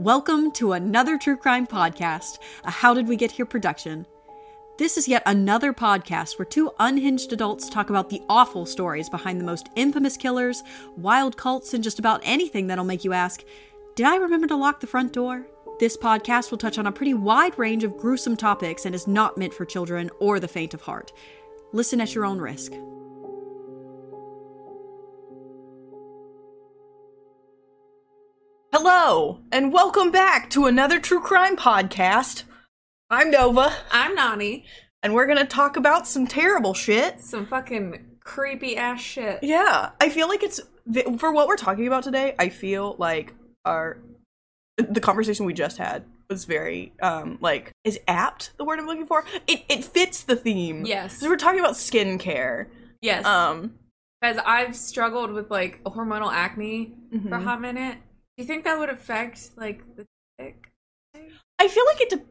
Welcome to another True Crime Podcast, a How Did We Get Here production. This is yet another podcast where two unhinged adults talk about the awful stories behind the most infamous killers, wild cults, and just about anything that'll make you ask, Did I remember to lock the front door? This podcast will touch on a pretty wide range of gruesome topics and is not meant for children or the faint of heart. Listen at your own risk. Hello, and welcome back to another true crime podcast. I'm Nova, I'm Nani. and we're gonna talk about some terrible shit. Some fucking creepy ass shit. Yeah, I feel like it's for what we're talking about today. I feel like our the conversation we just had was very um like is apt the word I'm looking for. It it fits the theme. Yes. 'Cause we're talking about skincare. Yes. Um, As I've struggled with like hormonal acne for a hot minute. Do you think that would affect like the tick? I feel like it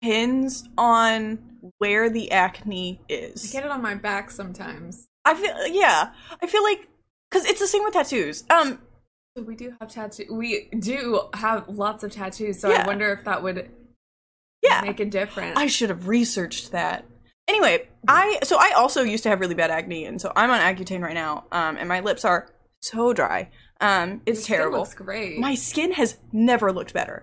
depends on where the acne is. I get it on my back sometimes. I feel yeah. I feel like because it's the same with tattoos. Um, So we do have tattoo. We do have lots of tattoos. So Yeah. I wonder if that would yeah, make a difference. I should have researched that. Anyway, I so I also used to have really bad acne, and so I'm on Accutane right now. Um, and my lips are so dry. Um, it's Your terrible. Looks great. My skin has never looked better.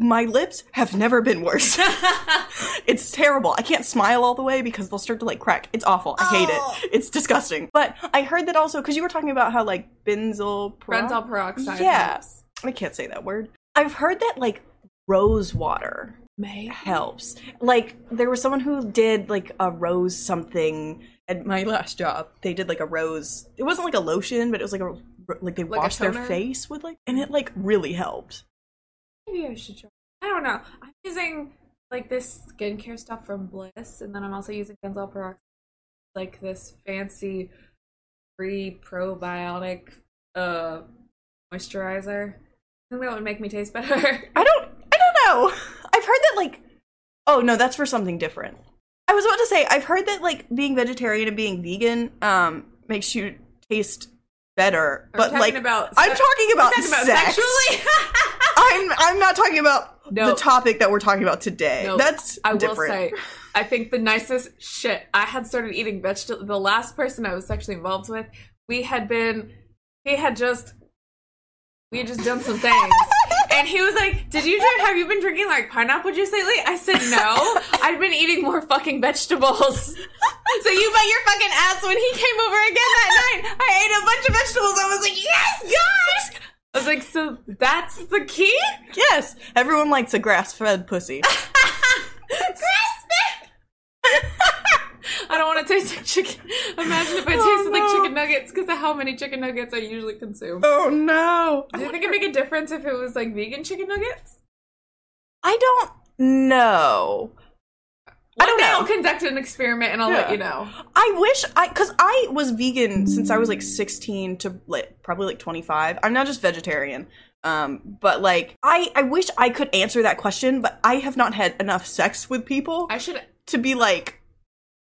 My lips have never been worse. it's terrible. I can't smile all the way because they'll start to like crack. It's awful. I hate Oh. it. It's disgusting. But I heard that also because you were talking about how like benzoyl Benzyl peroxide. Yeah. helps. I can't say that word. I've heard that like rose water May. helps. Like there was someone who did like a rose something at my last job. They did like a rose. It wasn't like a lotion, but it was like a like they Like washed their face with like, and it like really helped. Maybe I should try. I don't know. I'm using like this skincare stuff from Bliss, and then I'm also using benzoyl peroxide, like this fancy free probiotic uh moisturizer. I think that would make me taste better. I don't. I don't know. I've heard that like. Oh no, that's for something different. I was about to say I've heard that like being vegetarian and being vegan um makes you taste better, Are but talking like about I'm se- talking about, talking about sex. sexually. I'm I'm not talking about No. the topic that we're talking about today. No, That's I will say, I think the nicest shit. I had started eating vegetable. The last person I was sexually involved with, we had been, he had just, we had just done some things, and he was like, "Did you drink? Have you been drinking like pineapple juice lately?" I said, "No, I've been eating more fucking vegetables." So you bet your fucking ass when he came over again that night, I ate a bunch of vegetables. I was like, "Yes, gosh!" I was like, "So that's the key." Yes, everyone likes a grass-fed pussy. I don't want to taste like chicken. Imagine if I tasted Oh, like chicken nuggets because of how many chicken nuggets I usually consume. oh no! Do you think it'd make a difference if it was like vegan chicken nuggets? I don't know. I don't know. I'll conduct an experiment and I'll Yeah. let you know. I wish I, cause I was vegan since I was like 16 to like probably like 25. I'm now just vegetarian. Um, but like I, I wish I could answer that question, but I have not had enough sex with people I should. to be like,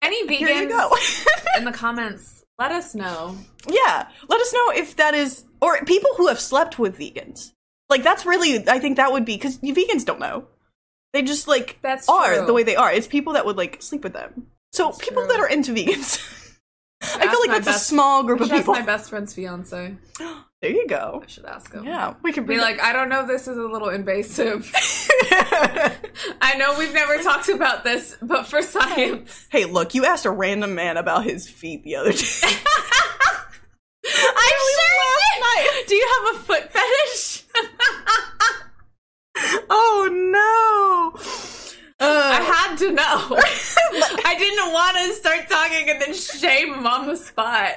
Any vegans go. in the comments, let us know. yeah, let us know if that is, or people who have slept with vegans. Like that's really, I think that would be because vegans don't know. They just like That's are true. the way they are. It's people that would like sleep with them. So That's people true. that are into vegans. I feel like that's best- a small group of people. my best friend's fiance. There you go. I should ask him. Yeah, we could Be like, I don't know this is a little invasive. I know we've never talked about this, but for science. Hey, look, you asked a random man about his feet the other day. I sure did. Do you have a foot fetish? oh no! I Uh, had to know. I didn't want to start talking and then shame him on the spot.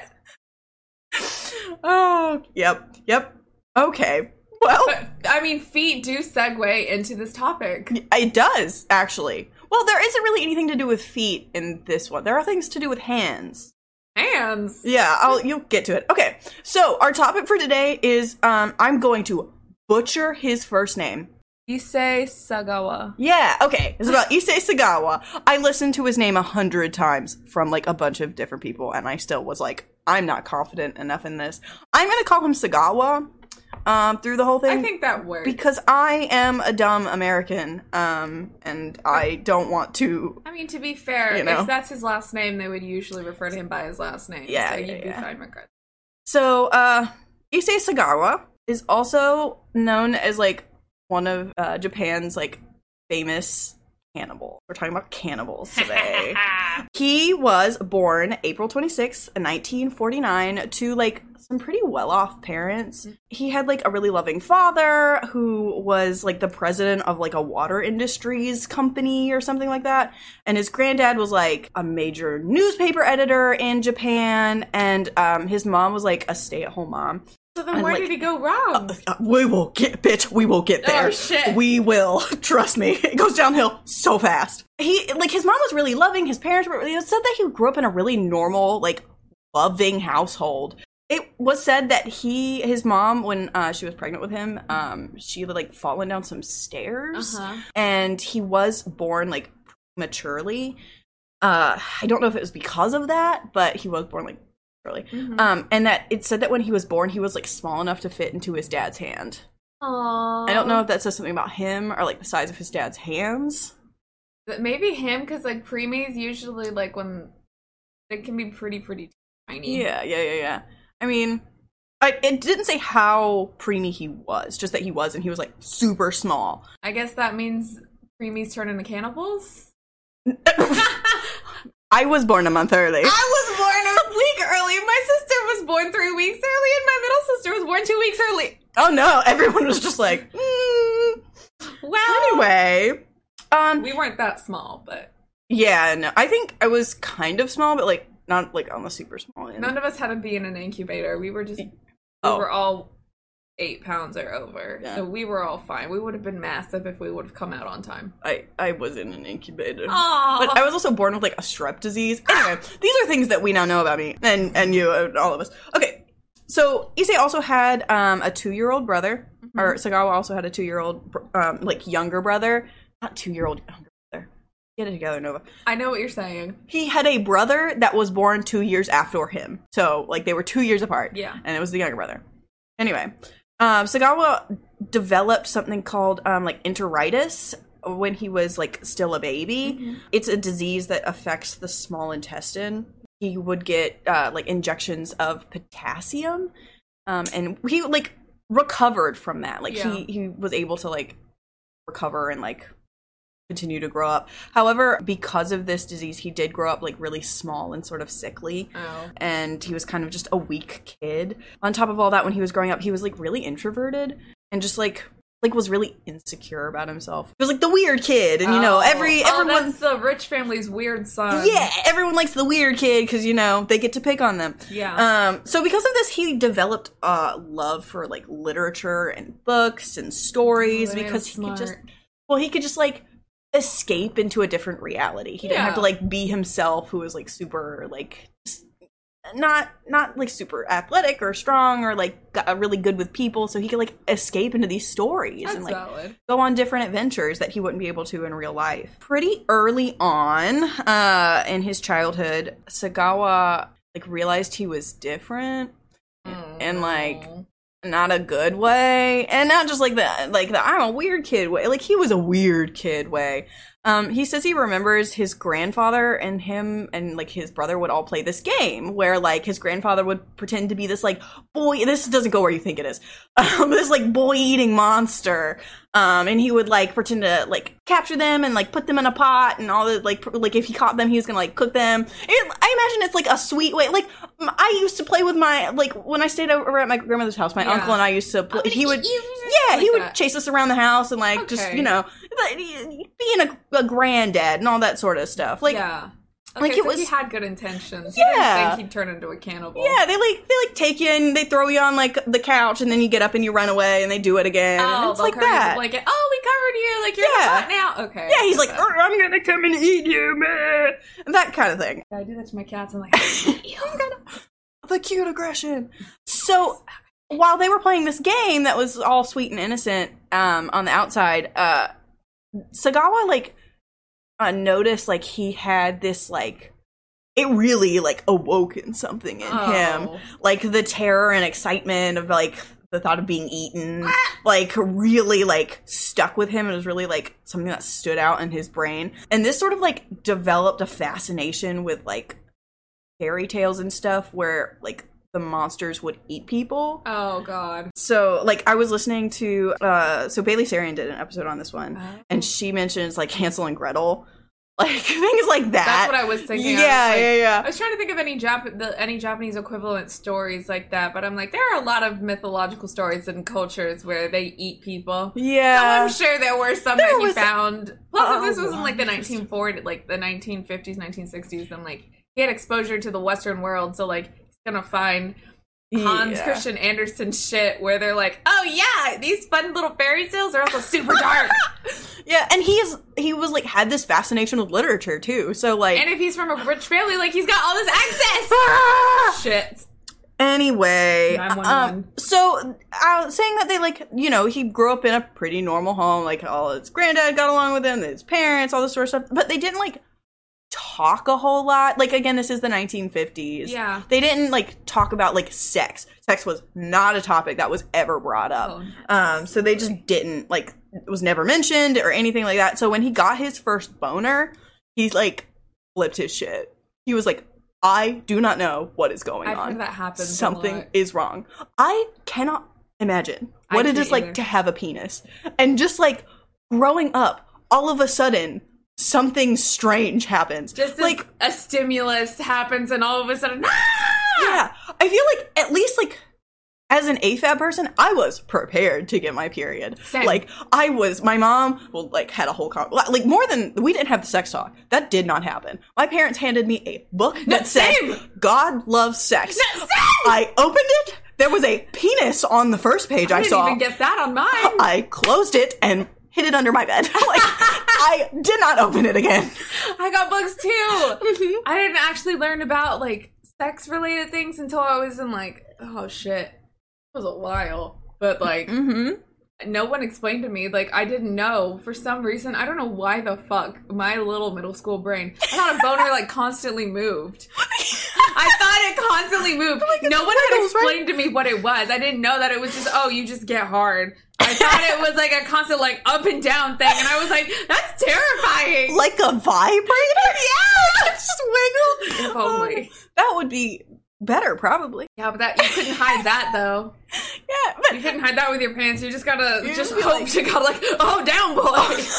oh, yep, yep. Okay. Well, But I mean, feet do segue into this topic. it does actually. Well, there isn't really anything to do with feet in this one. There are things to do with hands. Hands. Yeah, I'll you'll get to it. Okay. So, our topic for today is um I'm going to butcher his first name. Issei Sagawa. Yeah, okay. It's about Issei Sagawa. I listened to his name a hundred times from like a bunch of different people, and I still was like, I'm not confident enough in this. I'm gonna call him Sagawa. um, through the whole thing I think that works. because I am a dumb American, um, and I don't want to. I mean, to be fair, You know. if that's his last name, they would usually refer to him by his last name. Yeah, so yeah, you'd be yeah. fine regardless. So, uh, Issei Sagawa is also known as like one of uh, Japan's like famous cannibals. We're talking about cannibals today. he was born April 26th, 1949, to like some pretty well off parents. He had like a really loving father who was like the president of like a water industries company or something like that. And his granddad was like a major newspaper editor in Japan. And um, his mom was like a stay at home mom. So then where like, did he go wrong? Uh, we will get, bitch. We will get there. Oh, shit. We will. Trust me. It goes downhill so fast. He like his mom was really loving. His parents were. It said that he grew up in a really normal, like loving household. It was said that he, his mom, when uh, she was pregnant with him, um, she had like fallen down some stairs, Uh-huh. and he was born like prematurely. Uh, I don't know if it was because of that, but he was born like prematurely. Mhm. Um, and that it said that when he was born, he was like small enough to fit into his dad's hand. Aw. I don't know if that says something about him or like the size of his dad's hands. Maybe him, because like preemies usually like when they can be pretty pretty tiny. Yeah, yeah, yeah, yeah. I mean, I, it didn't say how preemie he was, just that he was, and he was like super small. I guess that means preemies turn into cannibals. I was born a month early. I was born a week early. My sister was born three weeks early, and my middle sister was born two weeks early. Oh no! Everyone was just like, mm. Wow. anyway. Um, we weren't that small, but yeah, no, I think I was kind of small, but like not like on the super small end. none of us had to be in an incubator. We were just we Oh. were all eight pounds or over, Yeah. so we were all fine. We would have been massive if we would have come out on time. I I was in an incubator. Oh, But I was also born with like a strep disease. Anyway, these are things that we now know about me and and you and all of us. Okay, so Issei also had um, a two year old brother, or Sagawa also had a two year old um, like younger brother, not two year old younger brother. Get it together, Nova. I know what you're saying. He had a brother that was born two years after him, so like they were two years apart. Yeah. and it was the younger brother. Anyway, um, Sagawa developed something called um, like enteritis when he was like still a baby. It's a disease that affects the small intestine. He would get uh, like injections of potassium, um, and he like recovered from that. Like Yeah. he he was able to like recover and like continue to grow up. However, because of this disease, he did grow up like really small and sort of sickly Oh, and he was kind of just a weak kid. On top of all that, when he was growing up, he was like really introverted and just like like was really insecure about himself. He was like the weird kid, and you know Oh. every oh, everyone. that's the rich family's weird son. yeah, everyone likes the weird kid because you know they get to pick on them. yeah. Um, so because of this, he developed a love for like literature and books and stories Oh, because he could just well, he could just like escape into a different reality. He didn't have to like be himself, who was like super like not not like super athletic or strong or like got, uh, really good with people. So he could like escape into these stories that's and like valid. go on different adventures that he wouldn't be able to in real life. Pretty early on uh, in his childhood, Sagawa like realized he was different and like. Not a good way. And not just like the like the I'm a weird kid way. Like he was a weird kid way. Um he says he remembers his grandfather and him and like his brother would all play this game where like his grandfather would pretend to be this like boy this doesn't go where you think it is. Um this like boy eating monster. Um and he would like pretend to like capture them and like put them in a pot and all the like pr- like if he caught them he was gonna like cook them. It, i imagine it's like a sweet way like I used to play with my like when i stayed over at my grandmother's house my Yeah. uncle and i used to play he would yeah he would that. chase us around the house and like just you know being a, a granddad and all that sort of stuff like yeah. Okay, like, it so he had good intentions. Yeah. He didn't think he'd turn into a cannibal. yeah, they like they like take you and they throw you on like the couch and then you get up and you run away and they do it again. Oh, it's like cover you with that. blanket. Oh, we covered you. Like you're Yeah. pot now. Okay. yeah, he's like. I'm gonna come and eat you, man. And That kind of thing. Yeah, I do that to my cats. I'm like, the cute aggression. So while they were playing this game that was all sweet and innocent um, on the outside, uh, Sagawa like noticed like he had this like it really like awoken something in him, Oh. like the terror and excitement of like the thought of being eaten like really like stuck with him. It was really like something that stood out in his brain. And this sort of like developed a fascination with like fairy tales and stuff where like the monsters would eat people. Oh god. So like I was listening to uh so Bailey Sarian did an episode on this one Oh. and she mentions like Hansel and Gretel. Like things like that. That's what I was thinking. I was Yeah, like- yeah, yeah. I was trying to think of any Jap- the, any Japanese equivalent stories like that, but I'm like, there are a lot of mythological stories and cultures where they eat people. So Yeah. I'm sure there were some There that you was- found. Plus, Oh, if this was in like the 1940s, like the 1950s, 1960s, then like he had exposure to the Western world, so like gonna find Hans Yeah. Christian Andersen shit where they're like, oh yeah, these fun little fairy tales are also super dark. Yeah, and he is he was like had this fascination with literature too. So like and if he's from a rich family, like he's got all this access. Ah! Shit. Anyway, um, so I was saying that they like, you know, he grew up in a pretty normal home, like all his granddad got along with him, his parents, all this sort of stuff, but they didn't like talk a whole lot. Like again, this is the 1950s. Yeah. They didn't like talk about like sex. Sex was not a topic that was ever brought up. Oh, Um, so they just didn't like it was never mentioned or anything like that. So when he got his first boner, he's like flipped his shit. He was like, I do not know what is going I've on. that happens. Something is wrong. I cannot imagine what it can't like to have a penis. And just like growing up, all of a sudden something strange happens. Just like a stimulus happens, and all of a sudden, ah! yeah, I feel like at least like as an AFAB person, I was prepared to get my period. Same. Like I was, my mom well like had a whole con- like more than we didn't have the sex talk. That did not happen. My parents handed me a book that No, said. God loves sex. No. I opened it. There was a penis on the first page I, I didn't saw. even get that on mine. I closed it and hid it under my bed. like I did not open it again. I got books too. Mhm. I didn't actually learn about like sex related things until I was in like oh shit. It was a while. But like Mm-hmm. no one explained to me. Like I didn't know for some reason. I don't know why the fuck my little middle school brain. I thought a boner like constantly moved. I thought it constantly moved. it's no one had riddles, right? explained to me what it was. I didn't know that it was just oh you just get hard. I thought it was like a constant like up and down thing, and I was like that's terrifying. Like a vibrator? Yeah! Just wiggle. If only. Um, that would be better, probably. Yeah, but that you couldn't hide that though. Yeah, You couldn't hide that with your pants. You just gotta You just hope like- to God like oh down boy.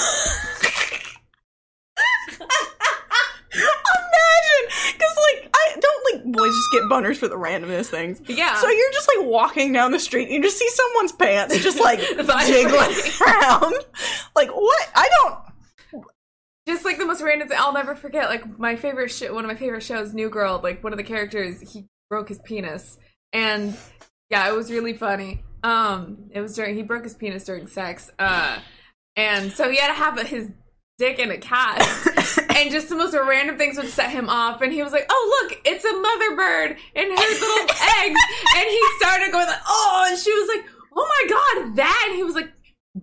imagine because like I don't like boys just get boners for the randomest things. Yeah. So you're just like walking down the street and you just see someone's pants just like jiggling around. Like what? I don't. just like the most random thing. I'll never forget. Like my favorite show, one of my favorite shows, New Girl. Like one of the characters, he broke his penis, and yeah, it was really funny. Um, it was during he broke his penis during sex. Uh, and so he had to have his dick in a cast, and just the most random things would set him off. And he was like, "Oh look, it's a mother bird and her little eggs," and he started going like, "Oh," and she was like, "Oh my god, that!" And he was like,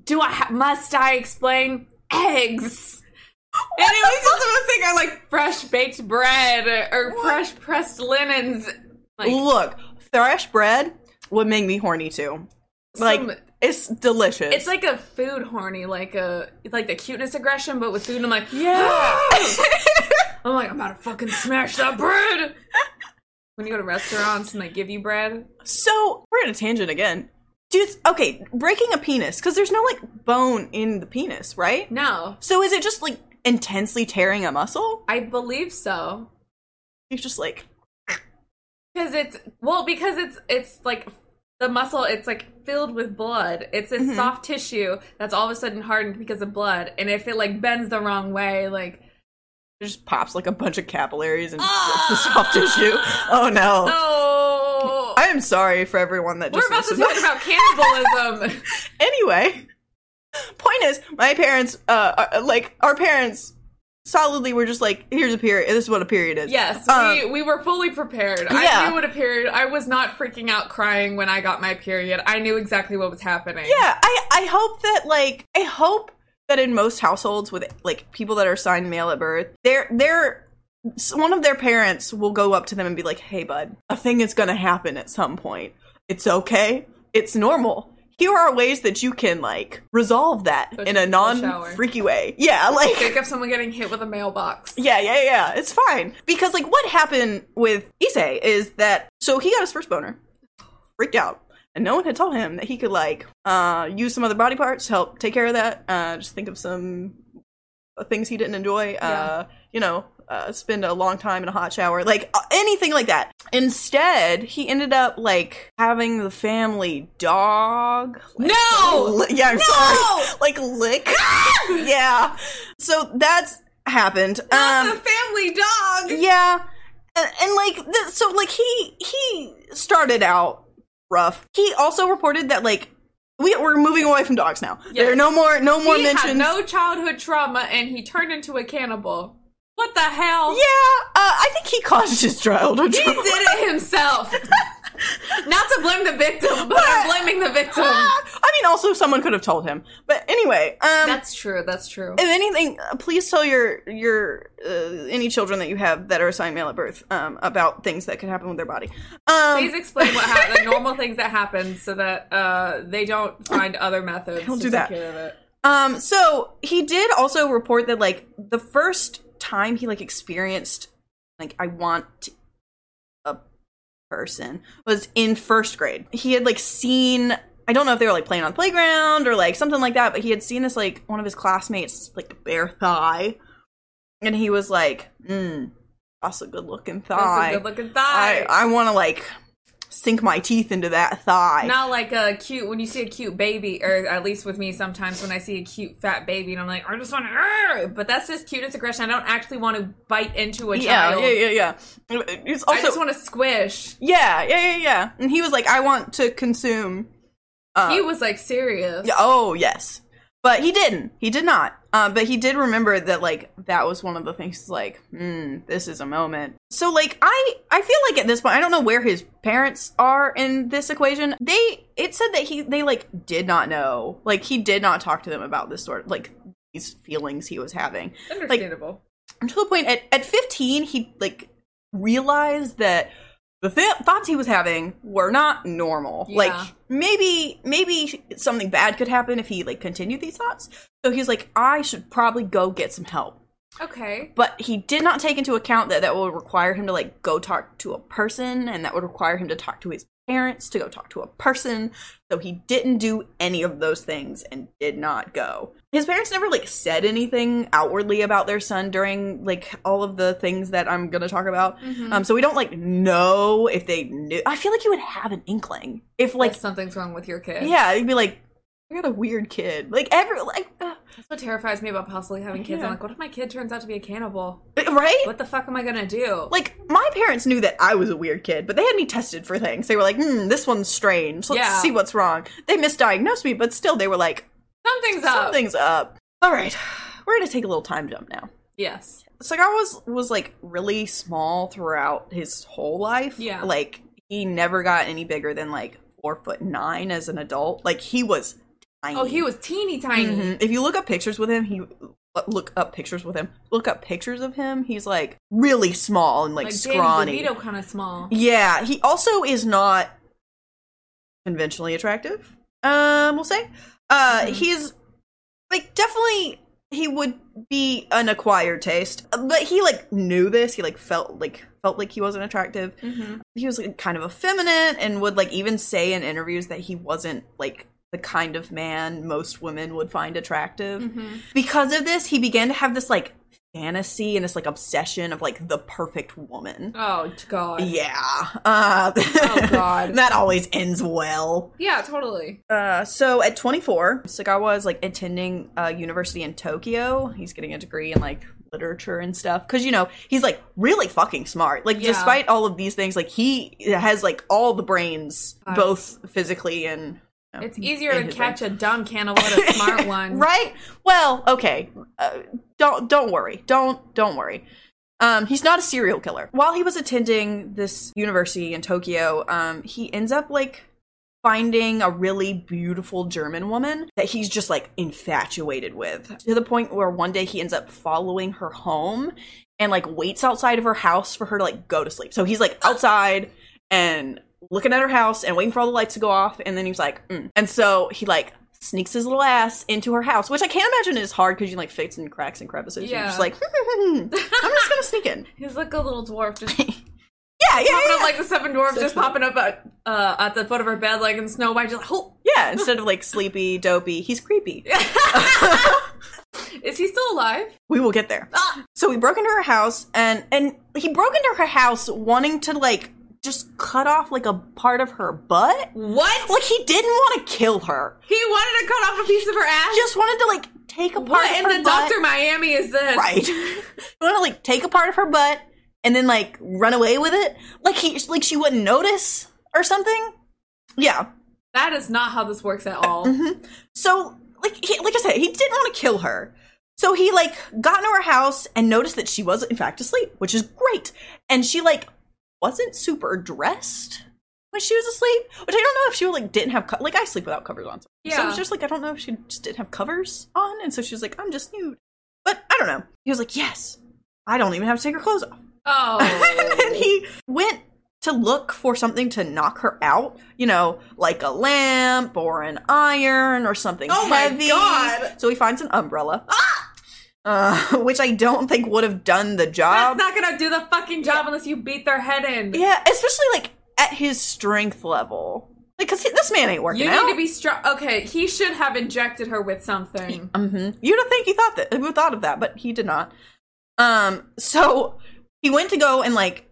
"Do I ha- must I explain eggs?" And it was just the most thing are like fresh baked bread or What? fresh pressed linens. Like Look, fresh bread would make me horny too. Like some- it's delicious. it's like a food horny, like a like the cuteness aggression, but with food. I'm like, yeah. Ah! I'm like, I'm about to fucking smash that bread. When you go to restaurants and they give you bread, so we're at a tangent again. Dude, okay, breaking a penis because there's no like bone in the penis, right? no, So is it just like intensely tearing a muscle? I believe so. He's just like, Because it's well, because it's it's like the muscle. It's like filled with blood. It's this Mhm. soft tissue that's all of a sudden hardened because of blood, and if it like bends the wrong way, like it just pops like a bunch of capillaries and Ah! the soft tissue. Oh no. oh, I am sorry for everyone that we're just about to talk about cannibalism. anyway, point is, my parents, uh, are, like our parents, solidly were just like, "Here's a period. This is what a period is." yes, Um, we we were fully prepared. yeah. I knew what a period. I was not freaking out crying when I got my period. I knew exactly what was happening. Yeah, I I hope that like I hope that in most households with like people that are assigned male at birth, they're they're one of their parents will go up to them and be like, "Hey, bud, a thing is gonna happen at some point. It's okay. it's normal. Here are ways that you can like resolve that Go in a non freaky way. Yeah, like Think of someone getting hit with a mailbox. yeah, yeah, yeah. It's fine. Because like what happened with Issei is that so he got his first boner, freaked out. And no one had told him that he could like uh use some other body parts to help take care of that. Uh just think of some uh, things he didn't enjoy. Uh you know, uh spend a long time in a hot shower, like uh, anything like that. Instead, he ended up like having the family dog like, No! li- yeah, I'm sorry. Like lick. yeah. So that's happened. Not Um the family dog. yeah. And, and like th- so like he he started out rough. He also reported that like we we're moving away from dogs now. There are no more no more he mentions. had no childhood trauma, and he turned into a cannibal. What the hell? yeah, uh, I think he caused his childhood He did it himself. Not to blame the victim, but I'm blaming the victim. Ah, I mean, also someone could have told him. But anyway, um, That's true. That's true. if anything, uh, please tell your your uh, any children that you have that are assigned male at birth um, about things that could happen with their body. Um, Please explain what happened, the normal things that happen, so that uh, they don't find other methods Don't to do take that. care of it. Um, so he did also report that like the first time he like experienced like I want a person was in first grade. He had like seen I don't know if they were like playing on the playground or like something like that, but he had seen this like one of his classmates like bare thigh, and he was like, "Hmm, that's a good looking That's thigh. a good looking I thigh. I want to like sink my teeth into that thigh." Not like a cute when you see a cute baby, or at least with me sometimes when I see a cute fat baby and I'm like, I just want to, but that's just cuteness aggression. I don't actually want to bite into a yeah, child. yeah, yeah, yeah. It's also I just want to squish. Yeah, yeah, yeah, yeah. And he was like, I want to consume. Uh, he was like serious. yeah, oh, yes. But he didn't. He did not. Uh, but he did remember that, like, that was one of the things, he's like, hmm, this is a moment. So, like, I, I feel like at this point, I don't know where his parents are in this equation. They, it said that he, they, like, did not know. Like, he did not talk to them about this sort of, like, these feelings he was having. Understandable. to the point at, at 15 he like realized that the th- thoughts he was having were not normal Yeah. like maybe maybe something bad could happen if he like continued these thoughts so he's like i should probably go get some help okay. but he did not take into account that that would require him to like go talk to a person and that would require him to talk to his parents to go talk to a person so he didn't do any of those things and did not go his parents never like said anything outwardly about their son during like all of the things that i'm gonna talk about Mhm. um so we don't like know if they knew i feel like you would have an inkling if like Like something's wrong with your kid. yeah you'd be like i got a weird kid like every like uh, That's what terrifies me about possibly having kids. Yeah. I'm like, what if my kid turns out to be a cannibal? right What the fuck am I gonna do? like my parents knew that I was a weird kid, but they had me tested for things. They were like, "Hmm, this one's strange. Let's Yeah. see what's wrong." They misdiagnosed me, but still, they were like, Something's up. "Something's up." All right, we're gonna take a little time jump now. Yes. Sagawa was was like really small throughout his whole life. Yeah. like he never got any bigger than like four foot nine as an adult. Like he was tiny. Oh, he was teeny tiny. Mhm. If you look up pictures with him, he look up pictures with him. Look up pictures of him. He's like really small and like, Like scrawny. Danny kind of small. Yeah, he also is not conventionally attractive. Um, we'll say. Uh, Mhm. he's like definitely he would be an acquired taste, but he like knew this. He like felt like felt like he wasn't attractive. Mm-hmm. He was like, kind of effeminate and would like even say in interviews that he wasn't like the kind of man most women would find attractive Mm-hmm. because of this, he began to have this like fantasy and this like obsession of like the perfect woman. Oh God. Yeah. Uh, Oh, God. that always ends well. Yeah, totally. Uh, so at 24, Sagawa is like attending a university in Tokyo. He's getting a degree in like literature and stuff because you know he's like really fucking smart. Like Yeah. despite all of these things, like he has like all the brains, Nice. both physically and. You It's easier to catch a dumb cannibal than a smart one. right? Well, okay. Uh, don't don't worry. Don't don't worry. Um, he's not a serial killer. While he was attending this university in Tokyo, um, he ends up like finding a really beautiful German woman that he's just like infatuated with to the point where one day he ends up following her home and like waits outside of her house for her to like go to sleep. So he's like outside and looking at her house and waiting for all the lights to go off. And then he was like, mm. and so he like sneaks his little ass into her house, which I can't imagine is hard because you like fits in cracks and crevices. Yeah. You're just like, I'm just gonna sneak in. He's like a little dwarf, just yeah, yeah, popping yeah. up like the seven dwarfs, just popping up at uh, at the foot of her bed, like in Snow White. Just like, oh. yeah. Instead of like sleepy, dopey, he's creepy. Is he still alive? We will get there. Ah! So we broke into her house, and and he broke into her house wanting to like just cut off like a part of her butt. What? Like he didn't want to kill her. he wanted to cut off a piece of her ass. He just wanted to like take a part what in the. Doctor Miami is this? Right. he wanted to like take a part of her butt and then like run away with it. Like he like she wouldn't notice or something. Yeah. That is not how this works at all. Mm-hmm. So like he, like I said, he didn't want to kill her. So he like got into her house and noticed that she was in fact asleep, which is great. And she like wasn't super dressed when she was asleep, which I don't know if she like didn't have co- like I sleep without covers on. So it Yeah. was just like I don't know if she just didn't have covers on, and so she was like I'm just nude. But I don't know. He was like yes, I don't even have to take her clothes off. Oh. and then he went to look for something to knock her out, you know, like a lamp or an iron or something Oh my heavy. God. So he finds an umbrella, ah! Uh, which I don't think would have done the job. That's not gonna do the fucking job unless you beat their head in. yeah, especially like at his strength level, Like, because this man ain't working You out. need to be strong. Okay, he should have injected her with something. hmm You'd have think he thought that who thought of that, but he did not. Um, so he went to go and like,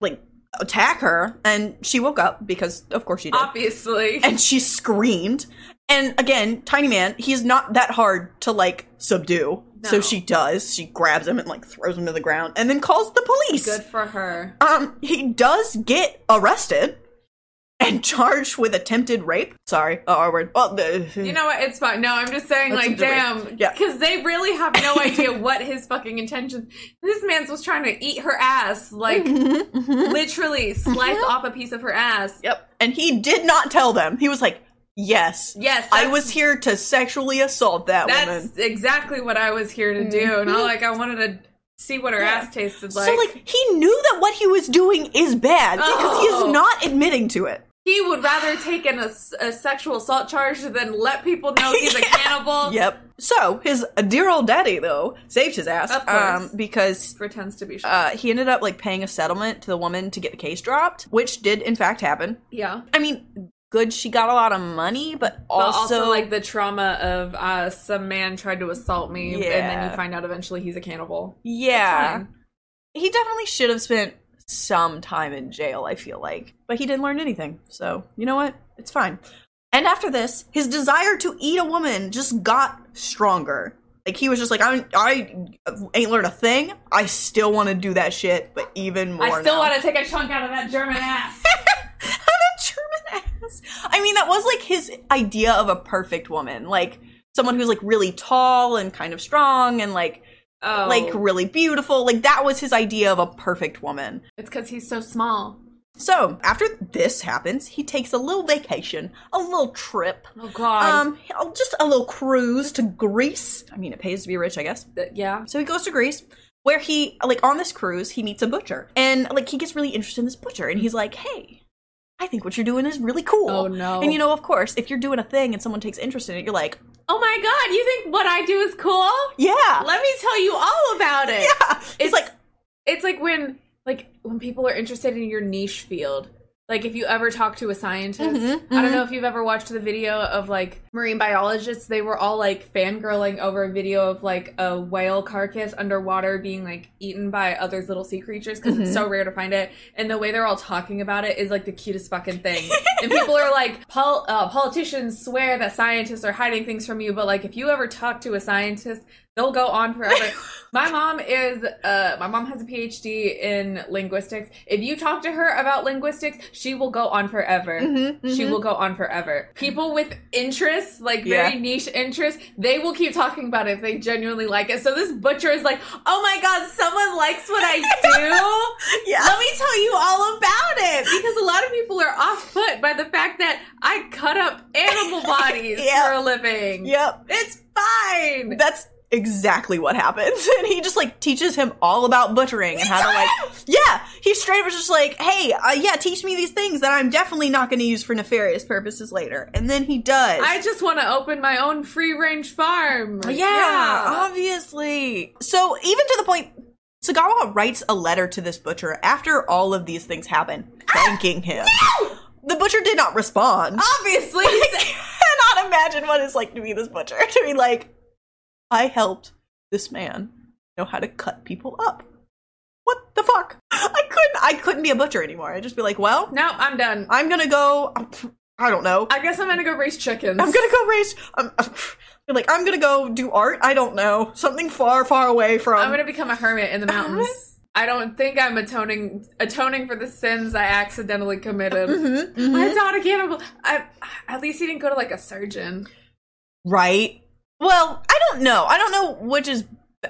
like attack her, and she woke up because of course she did. Obviously. and she screamed. And again, Tiny Man, he's not that hard to like subdue. So she does. She grabs him and like throws him to the ground and then calls the police. Good for her. Um, he does get arrested and charged with attempted rape. Sorry, uh, R word. Well, the, You know what? It's fine. No, I'm just saying, like, damn. yeah. Because they really have no idea what his fucking intentions. This man's was trying to eat her ass, like, Mhm. literally slice off a piece of her ass. Yep. And he did not tell them. He was like, "Yes, Yes, I was here to sexually assault that That's woman." That's exactly what I was here to do. And I like, I wanted to see what her Yeah. ass tasted like. so like he knew that what he was doing is bad because he Oh. is not admitting to it. he would rather take in a, a sexual assault charge than let people know he's a cannibal. Yep. So his dear old daddy though saved his ass Of course. um, because Pretends to be sure. uh, he ended up like paying a settlement to the woman to get the case dropped, which did in fact happen. yeah. I mean, good she got a lot of money, but But also, also, like the trauma of uh, some man tried to assault me, and then you find out eventually he's a cannibal. yeah, he definitely should have spent some time in jail. I feel like, but he didn't learn anything. So you know what? It's fine. And after this, his desire to eat a woman just got stronger. Like he was just like, I, I ain't learned a thing. I still want to do that shit, but even more. I still want to take a chunk out of that German ass. I mean, that was like his idea of a perfect woman, like someone who's like really tall and kind of strong and like oh, like really beautiful. Like that was his idea of a perfect woman. it's because he's so small. So after this happens, he takes a little vacation, a little trip, Oh God. um, just a little cruise to Greece. I mean, it pays to be rich, I guess. Yeah. So he goes to Greece, where he like on this cruise he meets a butcher, and like he gets really interested in this butcher, and he's like, "Hey, I think what you're doing is really cool." Oh, no. And you know, of course, if you're doing a thing and someone takes interest in it, you're like, Oh my God! You think what I do is cool? "Yeah, Let me tell you all about it. yeah." It's It's like, it's like when like when people are interested in your niche field. Like if you ever talk to a scientist, Mhm, I don't know if you've ever watched the video of like marine biologists. They were all like fangirling over a video of like a whale carcass underwater being like eaten by other little sea creatures because it's so rare to find it. And the way they're all talking about it is like the cutest fucking thing. and people are like, Pol- uh, politicians swear that scientists are hiding things from you, but like if you ever talk to a scientist, they'll go on forever. my mom is uh my mom has a PhD in linguistics. If you talk to her about linguistics, she will go on forever. Mhm, She mhm. will go on forever. People with interests, like Yeah. very niche interests, they will keep talking about it if they genuinely like it. So this butcher is like, "Oh my god, someone likes what I do." yeah, Let me tell you all about it because a lot of people are off put by the fact that I cut up animal bodies Yeah. for a living. yep. It's fine. That's exactly what happens. And he just like teaches him all about butchering and how to like, yeah, he straight up was just like, hey, uh, yeah, teach me these things that I'm definitely not going to use for nefarious purposes later. And then he does. I just want to open my own free range farm. yeah, obviously. So even to the point, Sagawa writes a letter to this butcher after all of these things happen, thanking him. The butcher did not respond. Obviously. I cannot imagine what it's like to be this butcher. To be like, I helped this man know how to cut people up. What the fuck? I couldn't. I couldn't be a butcher anymore. I'd just be like, well, no, I'm done. I'm gonna go. I don't know. I guess I'm gonna go raise chickens. I'm gonna go raise. Um, like I'm gonna go do art. I don't know something far, far away from. I'm gonna become a hermit in the mountains. I don't think I'm atoning atoning for the sins I accidentally committed. Mhm, mhm. I'm not a cannibal. I, at least he didn't go to like a surgeon. right. Well, I don't know. I don't know which is.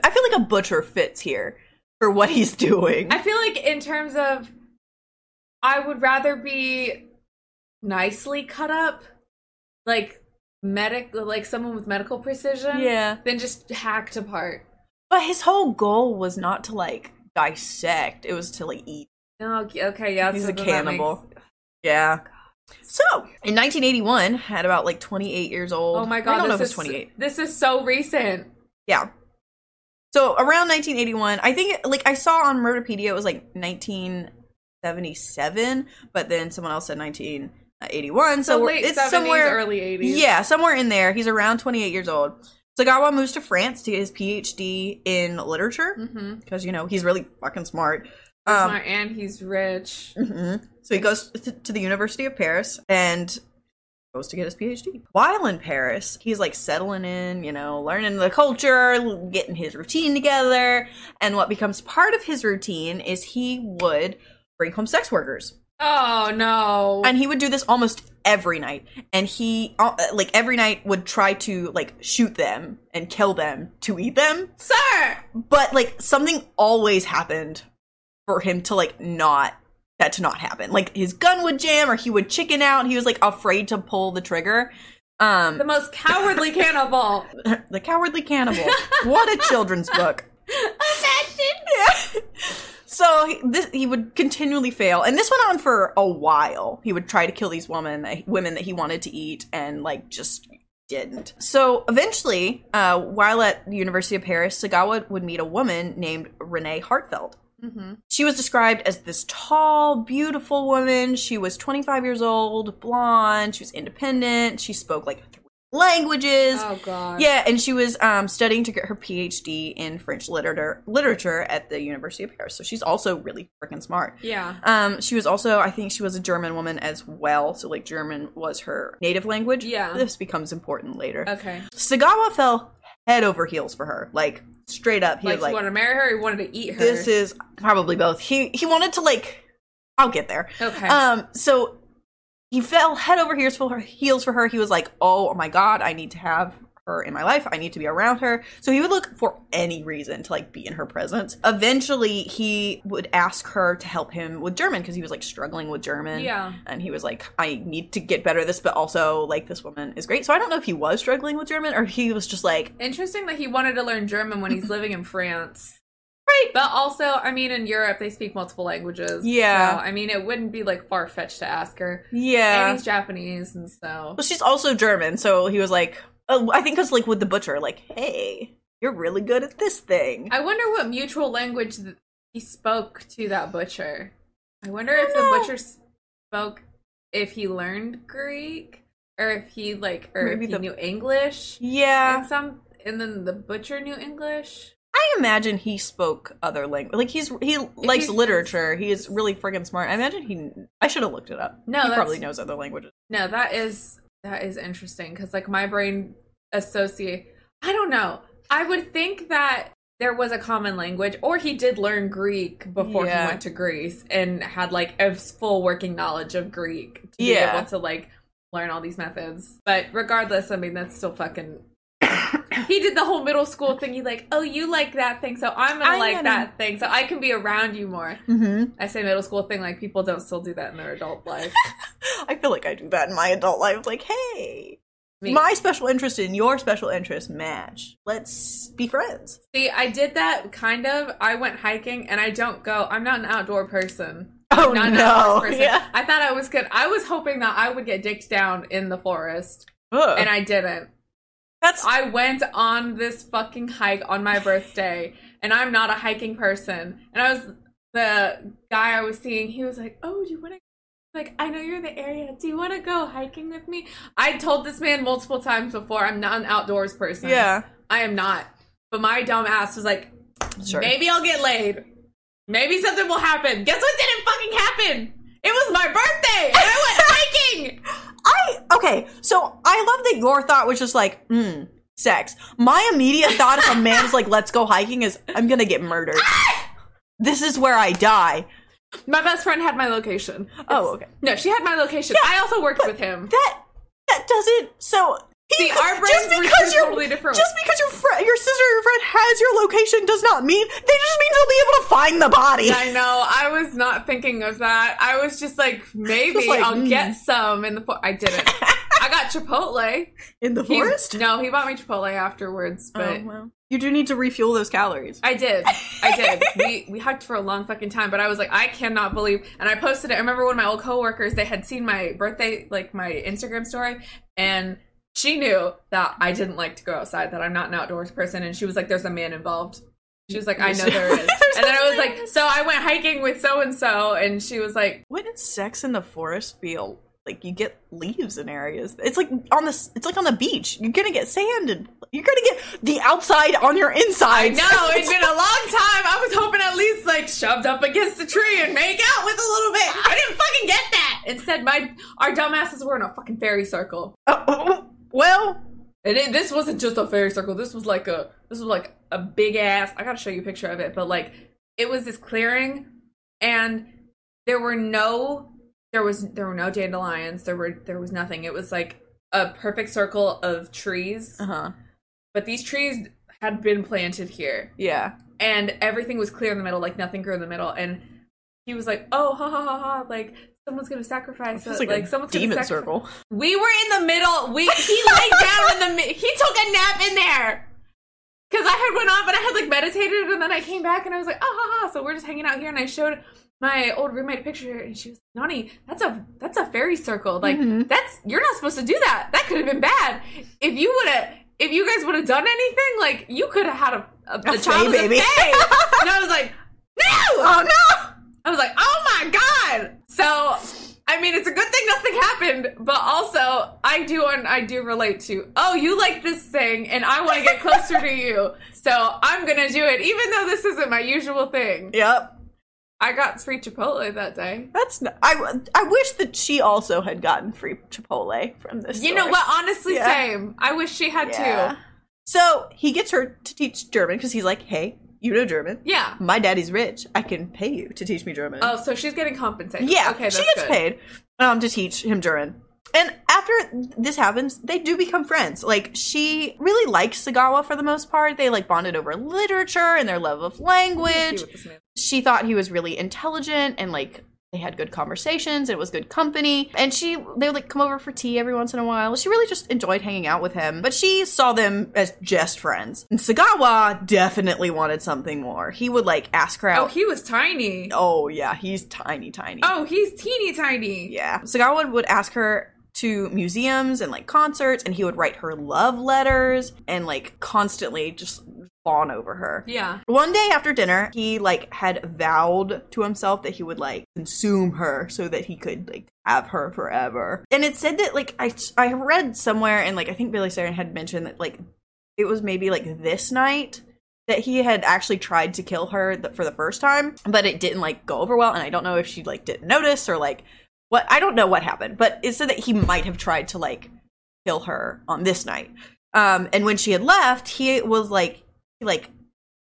I feel like a butcher fits here for what he's doing. I feel like in terms of, I would rather be nicely cut up, like medic, like someone with medical precision, yeah. than just hacked apart. But his whole goal was not to like dissect; it was to like eat. Oh, okay, okay, yeah, He's so a cannibal. makes- Yeah. So in 1981, at about like 28 years old. Oh my god, I don't know if it's 28. This is so recent. Yeah. So around 1981, I think like I saw on Murderpedia it was like 1977, but then someone else said 1981. So, So, late it's 70s, somewhere early 80s. Yeah, somewhere in there. He's around 28 years old. Sagawa moves to France to get his PhD in literature Mm-hmm. because you know he's really fucking smart. Um, Smart and he's rich. mhm. So he goes to, to the University of Paris and goes to get his PhD. While in Paris, he's like settling in, you know, learning the culture, getting his routine together. And what becomes part of his routine is he would bring home sex workers. Oh no. And he would do this almost every night. And he, uh, like, every night would try to, like, shoot them and kill them to eat them. Sir! But, like, something always happened for him to, like, not, that to not happen. Like, his gun would jam or he would chicken out. He was, like, afraid to pull the trigger. Um, The most cowardly cannibal. The Cowardly Cannibal. what a children's book. Yeah. So he, this, he would continually fail, and this went on for a while. He would try to kill these women, that, women that he wanted to eat, and like just didn't. So eventually, uh, while at the University of Paris, Sagawa would meet a woman named Renee Hartevelt. Mm-hmm. She was described as this tall, beautiful woman. She was 25 years old, blonde. She was independent. She spoke like three languages. Oh god. Yeah, and she was um, studying to get her PhD in French literature literature at the University of Paris. So she's also really freaking smart. Yeah. Um, she was also, I think, she was a German woman as well. So like German was her native language. Yeah. this becomes important later. Okay. Sagawa fell head over heels for her, like straight up. He like, was like, he wanted to marry her, he wanted to eat her. "This is probably both." He he wanted to like, I'll get there. okay. Um, so he fell head over heels for her. Heels for her. He was like, "Oh my god, I need to have her in my life. I need to be around her." So he would look for any reason to like be in her presence. Eventually, he would ask her to help him with German because he was like struggling with German. yeah. And he was like, I need to get better at this, but also like this woman is great. So I don't know if he was struggling with German or he was just like, Interesting that he wanted to learn German when he's living in France. Right. But also, I mean, in Europe, they speak multiple languages. Yeah. So, I mean, it wouldn't be like far fetched to ask her. Yeah. And he's Japanese, and so. Well, she's also German, so he was like, oh, I think it was like with the butcher, like, hey, you're really good at this thing. I wonder what mutual language th- he spoke to that butcher. I wonder I if don't the butcher spoke, if he learned Greek, or if he like, or Maybe if he the- knew English. yeah, And some, and then the butcher knew English. I imagine he spoke other language. Like he's he likes he's- literature. He is really friggin' smart. I imagine he. I should have looked it up. No, he probably knows other languages. No, that is that is interesting because like my brain associate. I don't know. I would think that there was a common language, or he did learn Greek before Yeah. he went to Greece and had like a full working knowledge of Greek to Yeah. be able to like learn all these methods. But regardless, I mean that's still fucking. He did the whole middle school thing. He like, oh, you like that thing, so I'm gonna I'm like that thing, so I can be around you more. Mm-hmm. I say middle school thing like people don't still do that in their adult life. I feel like I do that in my adult life. Like, hey, Me. my special interest and your special interest match. Let's be friends. See, I did that kind of. I went hiking, and I don't go. I'm not an outdoor person. Oh Not no! person. Yeah. I thought I was good. I was hoping that I would get dicked down in the forest, Ugh. and I didn't. That's I went on this fucking hike on my birthday, and I'm not a hiking person. And I was the guy I was seeing. He was like, "Oh, do you want to?" Like, I know you're in the area. Do you want to go hiking with me? I told this man multiple times before. I'm not an outdoors person. yeah. I am not. But my dumb ass was like, Sure. maybe I'll get laid. Maybe something will happen. Guess what didn't fucking happen? It was my birthday, and I went hiking. I okay, so I love that your thought was just like, mm, sex. My immediate thought if a man's like, let's go hiking is I'm gonna get murdered. this is where I die. My best friend had my location. Oh, okay. No, she had my location. I also worked with him. That that doesn't so See, could- our brains were two you're- totally different. Just because your friend, your sister, or your friend has your location does not mean they just mean they'll be able to find the body. I know. I was not thinking of that. I was just like, maybe Just like, I'll mm. get some in the. For- I didn't. I got Chipotle. In the He- forest. no, he bought me Chipotle afterwards, but oh, well. You do need to refuel those calories. I did. I did. we we hiked for a long fucking time, but I was like, I cannot believe. And I posted it. I remember one of my old coworkers. They had seen my birthday, like my Instagram story, and she knew that I didn't like to go outside. That I'm not an outdoors person. And she was like, "There's a man involved." She was like, "I know there is." And then I was like, "So I went hiking with so and so," and she was like, Wouldn't sex in the forest feel like you get leaves in areas? It's like on the it's like on the beach. You're gonna get sand and you're gonna get the outside on your inside. No, it's been a long time. I was hoping at least like shoved up against the tree and make out with a little bit. I didn't fucking get that. Instead, my our dumbasses were in a fucking fairy circle." Oh, oh, oh well, And it, this wasn't just a fairy circle. This was like a this was like a big ass. I gotta show you a picture of it, but like it was this clearing, and there were no there was there were no dandelions. There were there was nothing. It was like a perfect circle of trees, uh huh, but these trees had been planted here, yeah. and everything was clear in the middle. Like nothing grew in the middle, and he was like, "Oh, ha ha ha ha!" Like someone's gonna sacrifice it. like, Like, a someone's gonna demon sacrifice. circle. We were in the middle. We he laid down in the mi- he took a nap in there. Cause I had went off and I had like meditated and then I came back and I was like, ah ha ha. So we're just hanging out here and I showed my old roommate a picture and she was like, Nani, that's a that's a fairy circle. Like Mhm. that's you're not supposed to do that. That could have been bad. If you would have if you guys would have done anything, like you could have had a, a, A a child baby. and I was like, no! Oh no! I was like, oh my god! So, I mean, it's a good thing nothing happened, but also, I do and I do relate to, oh, you like this thing, and I want to get closer to you, so I'm gonna do it, even though this isn't my usual thing. Yep. I got free Chipotle that day. That's not, I. I wish that she also had gotten free Chipotle from this. You know what? Honestly, Yeah. same. I wish she had Yeah. too. So he gets her to teach German because he's like, "Hey, you know German. Yeah. My daddy's rich. I can pay you to teach me German." Oh, so she's getting compensated. Yeah, Okay, that's she gets good. paid um, to teach him German. And after this happens, they do become friends. Like she really likes Sagawa for the most part. They like bonded over literature and their love of language. what this man- She thought he was really intelligent and like they had good conversations. It was good company. And she they would like come over for tea every once in a while. She really just enjoyed hanging out with him. But she saw them as just friends. And Sagawa definitely wanted something more. He would like ask her Oh, he was tiny. oh yeah, he's tiny, tiny. Oh, he's teeny tiny. Yeah. Sagawa would ask her to museums and like concerts, and he would write her love letters and like constantly just fawn over her. Yeah. One day after dinner, he like had vowed to himself that he would like consume her so that he could like have her forever. And it said that like I I read somewhere and like I think Bailey Sarian had mentioned that like it was maybe like this night that he had actually tried to kill her th- for the first time, but it didn't like go over well and I don't know if she like didn't notice or like what I don't know what happened, but it said that he might have tried to like kill her on this night. Um and when she had left, he was like like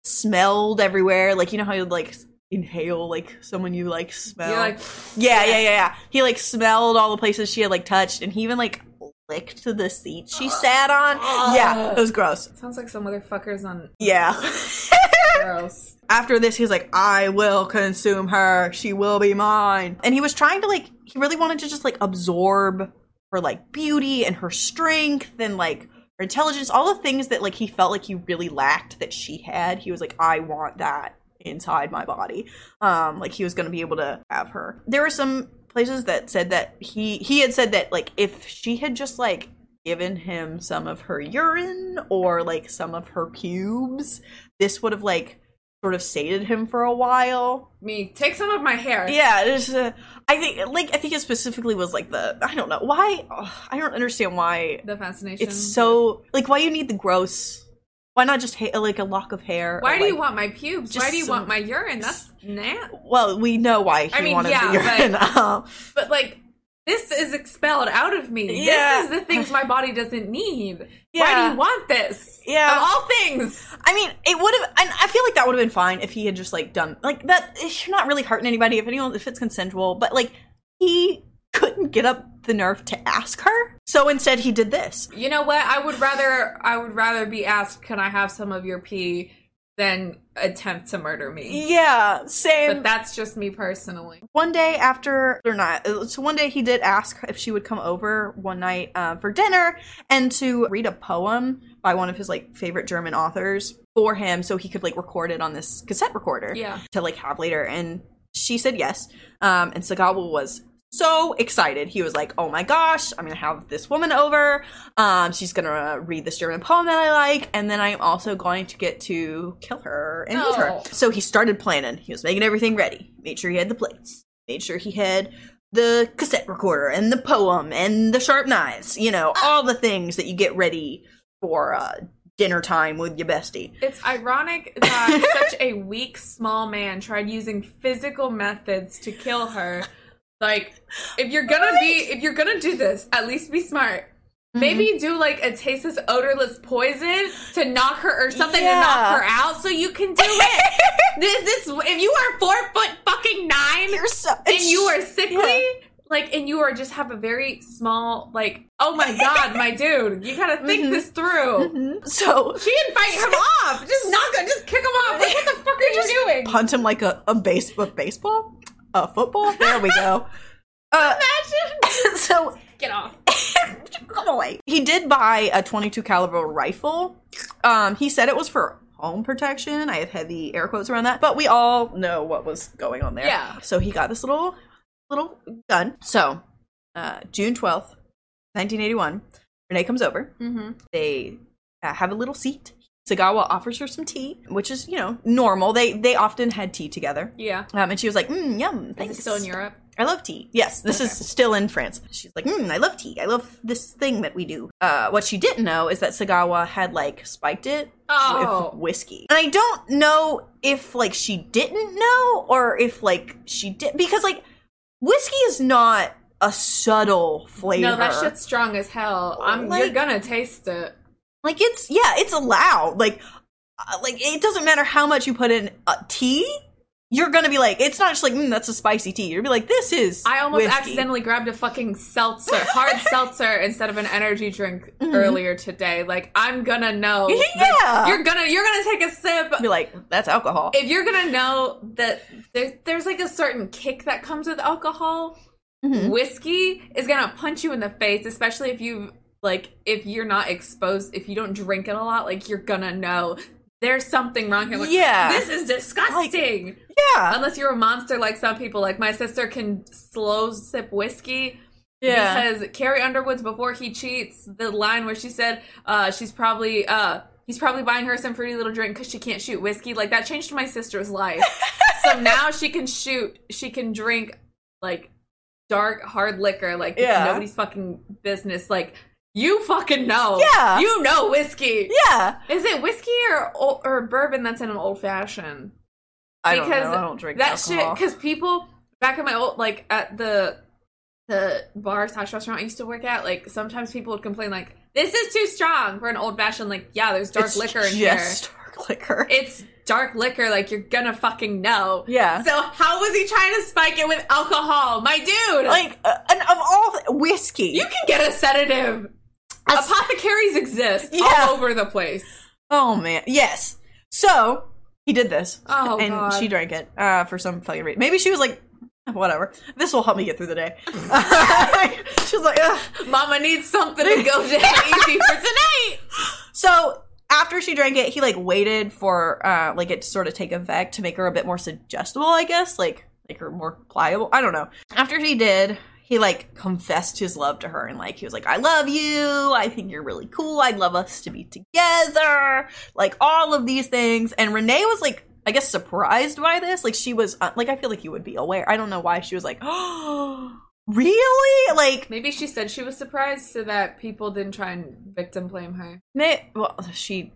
smelled everywhere. Like you know how you like inhale like someone you like smell. Like, yeah, yeah, yeah, yeah. He like smelled all the places she had like touched, and he even like licked the seat she sat on. Yeah, it was gross. sounds like some motherfuckers on Yeah. gross. After this, he's like, I will consume her. She will be mine. And he was trying to like, he really wanted to just like absorb her like beauty and her strength and like intelligence, all the things that like he felt like he really lacked that she had. He was like, I want that inside my body. Um, like he was gonna be able to have her. There were some places that said that he he had said that like if she had just like given him some of her urine or like some of her pubes, this would have like sort of sated him for a while. Me, take some of my hair. Yeah, there's uh, I think like I think it specifically was like the I don't know why ugh, I don't understand why The fascination. it's so like why you need the gross. Why not just ha- like a lock of hair? Why or, do you want my pubes? Why do you some- want my urine? That's nah. Well, we know why he I mean, wanted yeah, the urine. um, But like, this is expelled out of me. Yeah. This is the things my body doesn't need. Why do you want this? Yeah. Of all things. I mean, it would have. And I feel like that would have been fine if he had just like done like that. You're not really hurting anybody if anyone if it's consensual, but like he couldn't get up the nerve to ask her. So instead, he did this. You know what? I would rather I would rather be asked, "Can I have some of your pee?" than attempt to murder me. Yeah, same. But that's just me personally. one day after or not uh, so one day he did ask if she would come over one night uh, for dinner and to read a poem by one of his like favorite german authors for him so he could like record it on this cassette recorder Yeah. to like have later and she said yes um and sagawa was so excited. He was like oh my gosh i'm gonna have this woman over. Um she's gonna read this german poem that i like and then i'm also going to get to kill her and eat her. No. so he started planning. He was making everything ready. Made sure he had the plates. Made sure he had the cassette recorder and the poem and the sharp knives you know all the things that you get ready for uh dinner time with your bestie. It's ironic that such a weak, small man tried using physical methods to kill her. Like, if you're gonna be, if you're gonna do this, at least be smart. Mm-hmm. Maybe do like a tasteless, odorless poison to knock her or something Yeah. to knock her out, so you can do it. this, this, if you are four foot fucking nine you're so and you are sickly, Yeah. like, and you are just have a very small, like, oh my god, my dude, you gotta think Mhm. this through. Mhm. so She didn't fight him off. Just knock him. Just kick him off. Like, what the fuck are you doing? punt him like a, a base a baseball a football? There we go. Uh Imagine. so Get off. come away he did buy a 22 caliber rifle. Um he said it was for home protection. I have heavy air quotes around that but we all know what was going on there. Yeah. so he got this little little gun. So uh june 12th 1981 renee comes over. Mm-hmm. they uh, have a little seat sagawa offers her some tea which is you know normal they they often had tea together Yeah. um, and she was like, mm, yum, Is thanks. it still in Europe? I love tea. Yes, this is still in France. She's like, mm, I love tea. I love this thing that we do. Uh, what she didn't know is that Sagawa had like spiked it Oh. with whiskey. And I don't know if like she didn't know or if like she did because like whiskey is not a subtle flavor. No, that shit's strong as hell. I'm, Like- you're gonna taste it. Like it's yeah, it's allowed. Like uh, like it doesn't matter how much you put in uh, tea. You're gonna be like, it's not just like, mm, that's a spicy tea. You're gonna be like, this is. I almost whiskey. accidentally grabbed a fucking seltzer, hard seltzer, instead of an energy drink earlier today. Like I'm gonna know. Yeah. You're gonna you're gonna take a sip. be like, that's alcohol. If you're gonna know that there's there's like a certain kick that comes with alcohol, Mhm. whiskey is gonna punch you in the face, especially if you like if you're not exposed, if you don't drink it a lot, like you're gonna know there's something wrong here. Like, Yeah. this is disgusting. Yeah. Unless you're a monster like some people, like my sister can slow sip whiskey. Yeah. Because Carrie Underwood's before he cheats, the line where she said uh, she's probably uh, he's probably buying her some fruity little drink because she can't shoot whiskey. Like that changed my sister's life. so now she can shoot, she can drink like dark hard liquor, like Yeah. nobody's fucking business. Like you fucking know, Yeah. you know whiskey. yeah. Is it whiskey or or bourbon that's in an old fashioned? I don't Because know. I don't drink that alcohol. shit because people back in my old like at the the bar slash restaurant I used to work at, like sometimes people would complain like, "This is too strong for an old fashioned." Like, yeah, there's dark It's liquor in just dark liquor. here. It's dark liquor, like you're gonna fucking know. yeah. So how was he trying to spike it with alcohol, my dude? like, uh, and of all th- whiskey. you can get a sedative. Apothecaries exist Yeah. all over the place. oh man. Yes. So he did this. Oh and god. she drank it uh, for some fucking reason. Maybe she was like whatever. This will help me get through the day. she was like, Ugh. Mama needs something to go down easy for tonight. so after she drank it, he like waited for uh like it to sort of take effect to make her a bit more suggestible, I guess, like make her more pliable. I don't know. After he did, he like confessed his love to her and like he was like, I love you. I think you're really cool. I'd love us to be together. Like all of these things. And Renee was like, I guess surprised by this. Like she was uh, like, I feel like you would be aware. I don't know why she was like, oh, really? Like Maybe she said she was surprised so that people didn't try and victim blame her. Nay, well, she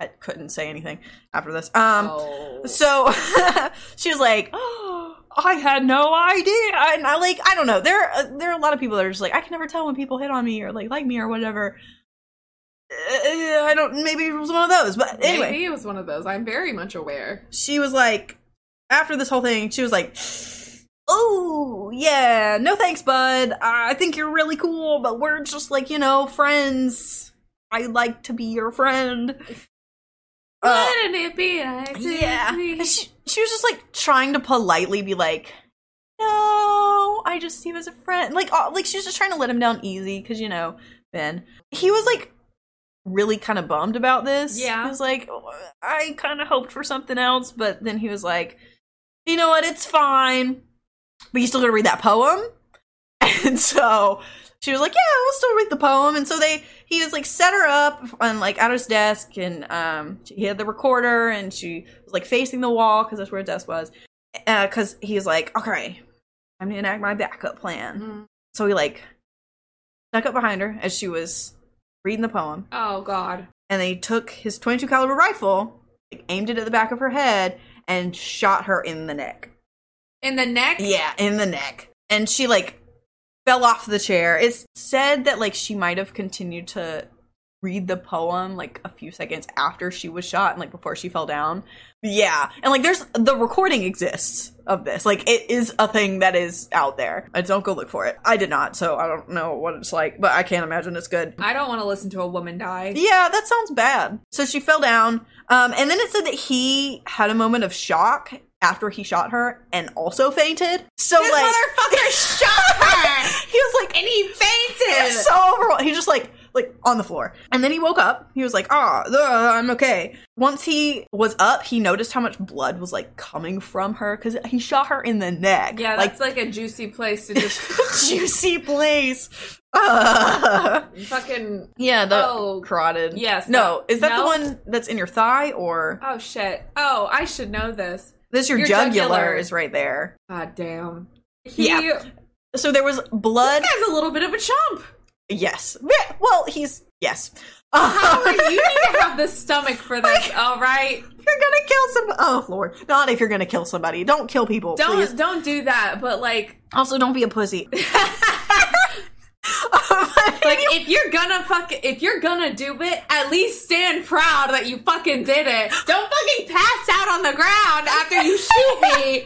I couldn't say anything after this. Um, oh. so she was like, oh, "I had no idea," and I like, I don't know. There, uh, there are a lot of people that are just like, I can never tell when people hit on me or like like me or whatever. Uh, I don't. Maybe it was one of those, but anyway, Maybe it was one of those. I'm very much aware. she was like, after this whole thing, she was like. Oh, yeah. No thanks, bud. I think you're really cool, but we're just like, you know, friends. I'd like to be your friend. Uh, Wouldn't it be nice? yeah. She, she was just like trying to politely be like, no, I just see him as a friend. Like, uh, like she was just trying to let him down easy because, you know, Ben. He was like really kind of bummed about this. Yeah. He was like, "Oh, I kind of hoped for something else, but then he was like, you know what? It's fine. But you still gotta read that poem. And so she was like, "Yeah, we'll still read the poem." And so they, he was like, set her up on like at his desk, and um, he had the recorder, and she was like facing the wall because that's where his desk was. Because he was like, "Okay, I'm gonna enact my backup plan." Mhm. So he like snuck up behind her as she was reading the poem, Oh God. and then he took his 22 caliber rifle, like, aimed it at the back of her head, and shot her in the neck. In the neck? Yeah, in the neck. And she like fell off the chair. It's said that like she might have continued to read the poem like a few seconds after she was shot and like before she fell down. Yeah. And like there's the recording exists of this. Like it is a thing that is out there. I don't go look for it. I did not, so I don't know what it's like, but I can't imagine it's good. I don't want to listen to a woman die. Yeah, that sounds bad. So she fell down. Um, and then it said that he had a moment of shock after he shot her and also fainted. So This like motherfucker shot her! he was like and he he fainted! was so overwhelmed. He just like like on the floor. And then he woke up. He was like, "Ah, oh, I'm okay." Once he was up, he noticed how much blood was like coming from her cuz he shot her in the neck. yeah, like that's like a juicy place to just juicy place. Uh, fucking. yeah, the Oh, carotid. yes, No, is that the one that's in your thigh or Oh shit. Oh, I should know this. This your, Your jugular, jugular. is right there. God damn. He, Yeah. So there was blood. This guy's a little bit of a chump. Yes. Well, he's yes. Howard, you need to have the stomach for this, all right? You're gonna kill some oh lord not if you're gonna kill somebody don't kill people Don't please. don't do that. But like, also don't be a pussy like if you're gonna fuck, if you're gonna do it, at least stand proud that you fucking did it. Don't fucking pass out on the ground after you shoot me.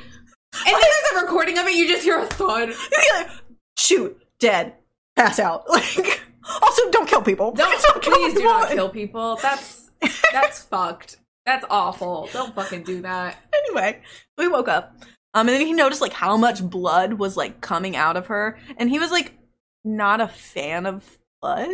And then there's a recording of it. You just hear a thud. You're like, shoot dead pass out like also don't kill people Don't, kill please do not people. kill people. That's that's fucked. That's awful. Don't fucking do that. anyway he woke up um and then he noticed like how much blood was like coming out of her and he was like not a fan of blood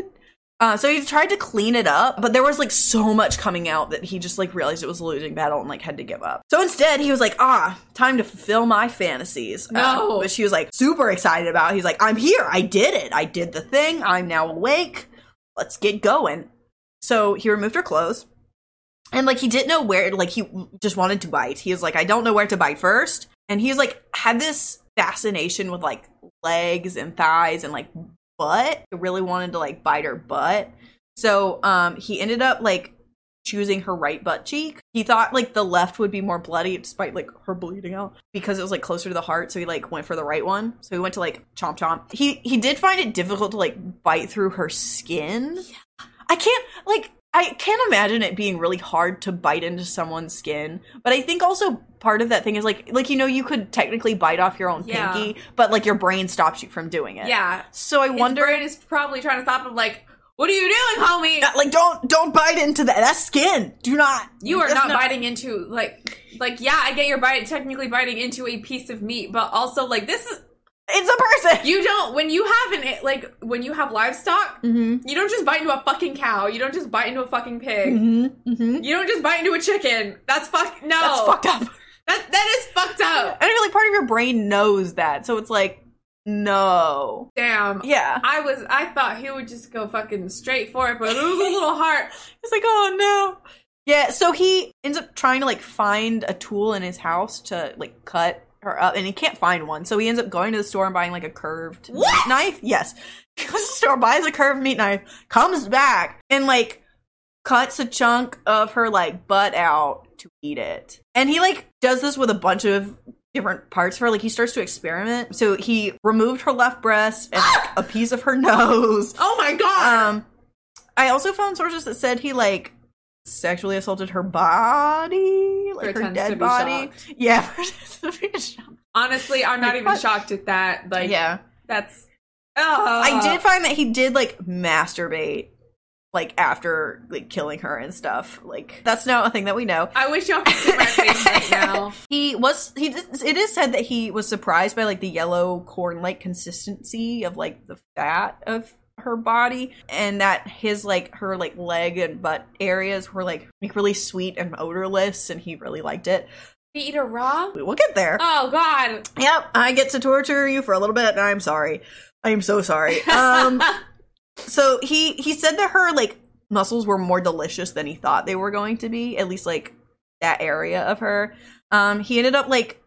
uh, so he tried to clean it up, but there was like so much coming out that he just like realized it was a losing battle and like had to give up. So instead, he was like, "Ah, time to fulfill my fantasies." Uh, No. which he was like super excited about. He's like, "I'm here. I did it. I did the thing. I'm now awake. Let's get going." So he removed her clothes, and like he didn't know where. Like he just wanted to bite. He was like, "I don't know where to bite first. and he was like had this fascination with like legs and thighs and like butt. He really wanted to like bite her butt. So um he ended up like choosing her right butt cheek. He thought like the left would be more bloody despite like her bleeding out because it was like closer to the heart, so he like went for the right one. So he went to like chomp chomp. He he did find it difficult to like bite through her skin. I can't like I can't imagine it being really hard to bite into someone's skin, but I think also part of that thing is like like you know you could technically bite off your own Yeah. pinky, but like your brain stops you from doing it. Yeah. So I His wonder brain is probably trying to stop him. Like, What are you doing, homie? Yeah, like don't don't bite into that. That's skin. Do not. You are That's not, biting into like like yeah, I get you're bite technically biting into a piece of meat, but also like this is It's a person. you don't when you have an like when you have livestock, Mm-hmm. you don't just bite into a fucking cow. You don't just bite into a fucking pig. Mm-hmm. Mm-hmm. You don't just bite into a chicken. That's fuck no. That's fucked up. That that is fucked up. And I feel like part of your brain knows that, so it's like, no. Damn. Yeah. I was I thought he would just go fucking straight for it, but it was a little hard. It's like, oh no. Yeah, so he ends up trying to like find a tool in his house to like cut her up, and he can't find one. So he ends up going to the store and buying like a curved meat knife. Yes, he goes to the store, buys a curved meat knife, comes back and like cuts a chunk of her like butt out to eat it. And he like does this with a bunch of different parts of her. Like he starts to experiment. So he removed her left breast and like a piece of her nose. Oh my god. Um, I also found sources that said he like sexually assaulted her body, like her dead body. shocked. Yeah, pretends to be shocked. Honestly, I'm not even shocked at that. Like yeah. that's oh I ah. did find that he did like masturbate, like after like killing her and stuff. Like that's not a thing that we know. I wish y'all could see my face right now. He was he. did- It is said that he was surprised by like the yellow corn-like consistency of like the fat of her body, and that his like her like leg and butt areas were like, like really sweet and odorless, and he really liked it. Eat her raw? We will get there. Oh god. Yep, I get to torture you for a little bit, and I'm sorry. I am so sorry. Um, so he he said that her like muscles were more delicious than he thought they were going to be. At least like that area of her. Um, he ended up like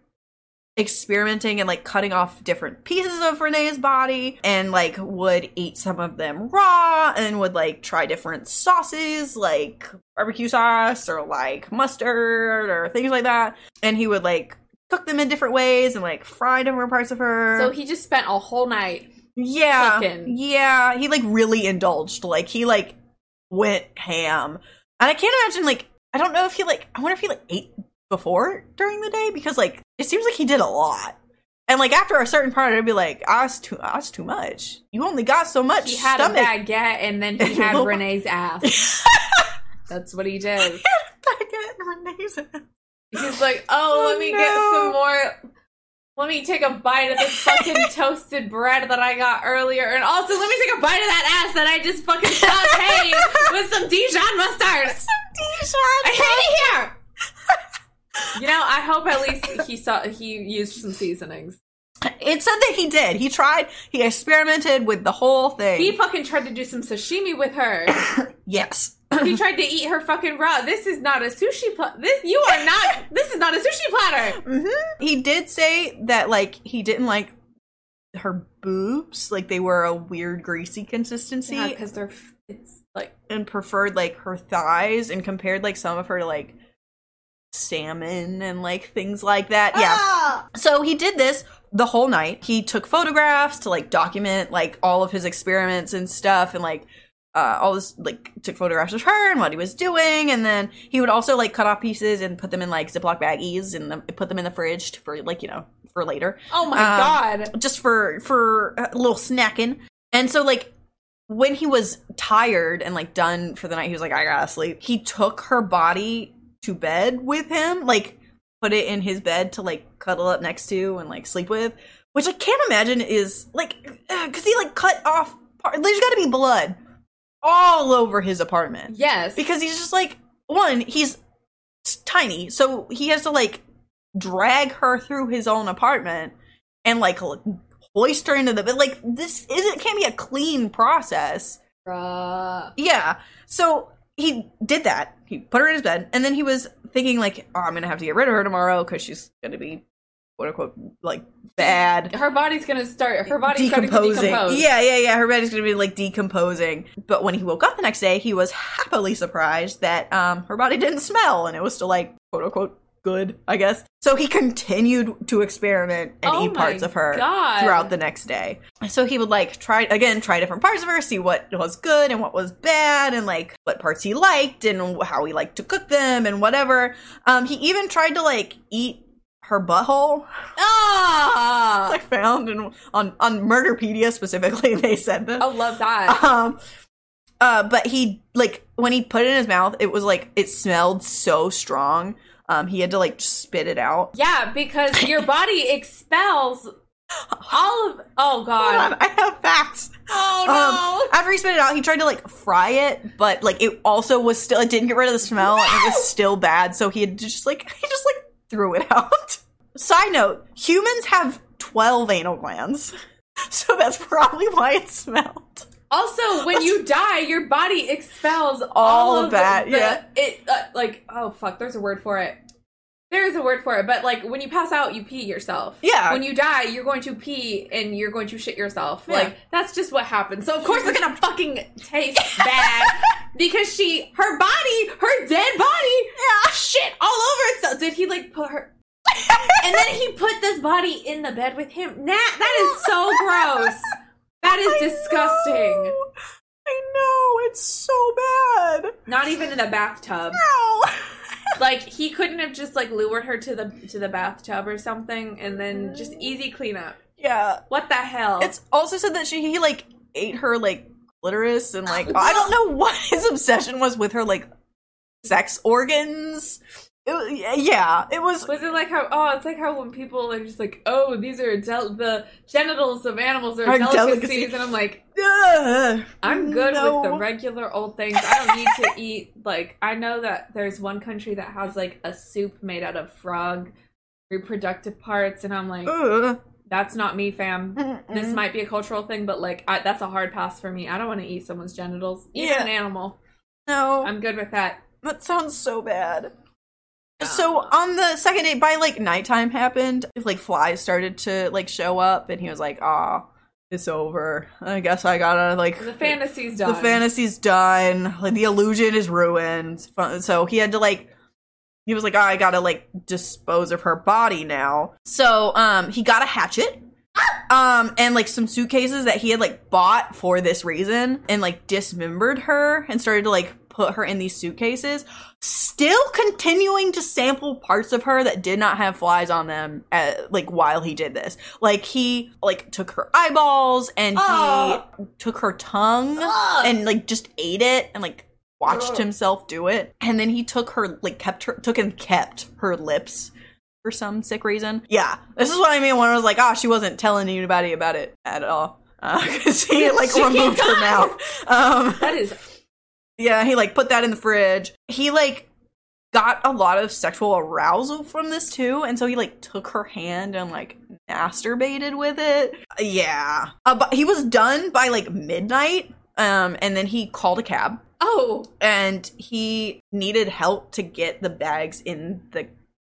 experimenting and like cutting off different pieces of Renee's body and like would eat some of them raw and would like try different sauces like barbecue sauce or like mustard or things like that. And he would like cook them in different ways and like fry different parts of her. So he just spent a whole night. Yeah. cooking. Yeah. He like really indulged. Like he like went ham. And I can't imagine like I don't know if he like I wonder if he like ate before during the day because like it seems like he did a lot. And like after a certain part I'd be like, ah, it's too ah, it's too much. You only got so much He had stomach. a baguette and then he had Renee's ass. That's what he did. Baguette and Renee's ass. He's like, oh, Oh, let me no. get some more. Let me take a bite of this fucking toasted bread that I got earlier, and also let me take a bite of that ass that I just fucking sauteed with some Dijon mustard. I hate it here. You know, I hope at least he saw he used some seasonings. It said that he did. He tried. He experimented with the whole thing. He fucking tried to do some sashimi with her. yes. he tried to eat her fucking raw. This is not a sushi pla- This you are not. This is not a sushi platter. hmm He did say that like he didn't like her boobs, like they were a weird greasy consistency, Yeah, because they're. f- It's like and preferred like her thighs and compared like some of her like salmon and like things like that. Yeah. Ah! So he did this the whole night. He took photographs to like document like all of his experiments and stuff and like uh, all this like took photographs of her and what he was doing and then he would also like cut off pieces and put them in like Ziploc baggies and the, put them in the fridge for like you know for later Oh my Um, god. just for for a little snacking. And so like when he was tired and like done for the night, he was like, I gotta sleep. He took her body to bed with him, like put it in his bed to like cuddle up next to and like sleep with, which I can't imagine is like uh, because he like cut off. Part, there's got to be blood all over his apartment Yes. because he's just like one he's tiny so he has to like drag her through his own apartment and like hoist her into the bed like this isn't can't be a clean process Bruh. yeah so he did that he put her in his bed and then he was thinking like oh i'm gonna have to get rid of her tomorrow because she's gonna be quote unquote like bad Her body's gonna start. Her body's decomposing. decompose. Yeah, yeah, yeah. Her body's gonna be like decomposing. But when he woke up the next day, he was happily surprised that um her body didn't smell and it was still like quote unquote good, I guess. So he continued to experiment and Oh eat parts of her God. throughout the next day. So he would like try again, try different parts of her, see what was good and what was bad, and like what parts he liked and how he liked to cook them and whatever. Um, he even tried to like eat her butthole. Ah. I found and on on Murderpedia specifically they said this. I love that. Um Uh, but he like when he put it in his mouth, it was like it smelled so strong. Um, he had to like spit it out. Yeah, because your body expels all of. Oh Hold god. on, I have facts. Oh Um, no. after he spit it out, he tried to like fry it, but like it also was still it didn't get rid of the smell and it was still bad. So he had to just like he just like threw it out. Side note: humans have twelve anal glands, so that's probably why it smelled. Also, when you die, your body expels all, All of of that, The, the- yeah. It uh, like oh fuck. There's a word for it. There is a word for it, but like when you pass out, you pee yourself. Yeah. When you die, you're going to pee and you're going to shit yourself. Yeah. Like that's just what happens. So of course it's gonna fucking taste bad because she, her body, her dead body, Yeah. shit all over itself. Did he like put her? and then he put this body in the bed with him. Nah, that is so gross. That is I disgusting. know. I know it's so bad. Not even in the bathtub. No. Like he couldn't have just like lured her to the to the bathtub or something and then just mm. easy cleanup. yeah. What the hell? It's also said that she he like ate her like clitoris and like I don't know what his obsession was with her like sex organs. It yeah, it was. was it like how? Oh, it's like how when people are just like, "Oh, these are del- the genitals of animals are Are delicacies," delicacy. and I'm like, Ugh. I'm good No. with the regular old things. I don't need to eat like I know that there's one country that has like a soup made out of frog reproductive parts, and I'm like, Ugh. that's not me, fam. This Mm-mm. might be a cultural thing, but like I, that's a hard pass for me. I don't want to eat someone's genitals, even Yeah. an animal. no. I'm good with that. That sounds so bad. So on the second date, by like nighttime happened, like flies started to like show up, and he was like, "Ah, it's over. I guess I gotta like The fantasy's done. the fantasy's done. Like the illusion is ruined. So he had to like he was like, oh, I gotta like dispose of her body now. So um he got a hatchet. Um and like some suitcases that he had like bought for this reason and like dismembered her and started to like put her in these suitcases, still continuing to sample parts of her that did not have flies on them uh like while he did this. Like he like took her eyeballs and Oh. he took her tongue Ugh. and like just ate it and like watched Ugh. himself do it and then he took her like kept her took and kept her lips for some sick reason yeah this is what i mean when i was like oh she wasn't telling anybody about it at all because he like She removed her mouth um that is yeah he like put that in the fridge. He like got a lot of sexual arousal from this too and so he like took her hand and like masturbated with it. Yeah. Uh, but he was done by like midnight um and then he called a cab. Oh. And he needed help to get the bags in the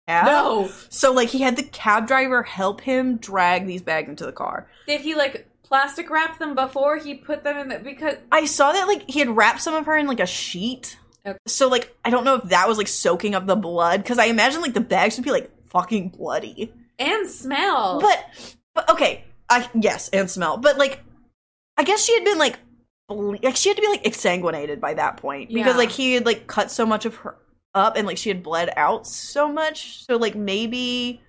cab. No. so like he had the cab driver help him drag these bags into the car. Did he like plastic wrap them before he put them in the because I saw that like he had wrapped some of her in like a sheet. Okay. So like I don't know if that was like soaking up the blood because I imagine like the bags would be like fucking bloody. and smell. But but okay, I yes and smell, but like I guess she had been like ble- like she had to be like exsanguinated by that point because Yeah. like he had like cut so much of her up and like she had bled out so much. So like maybe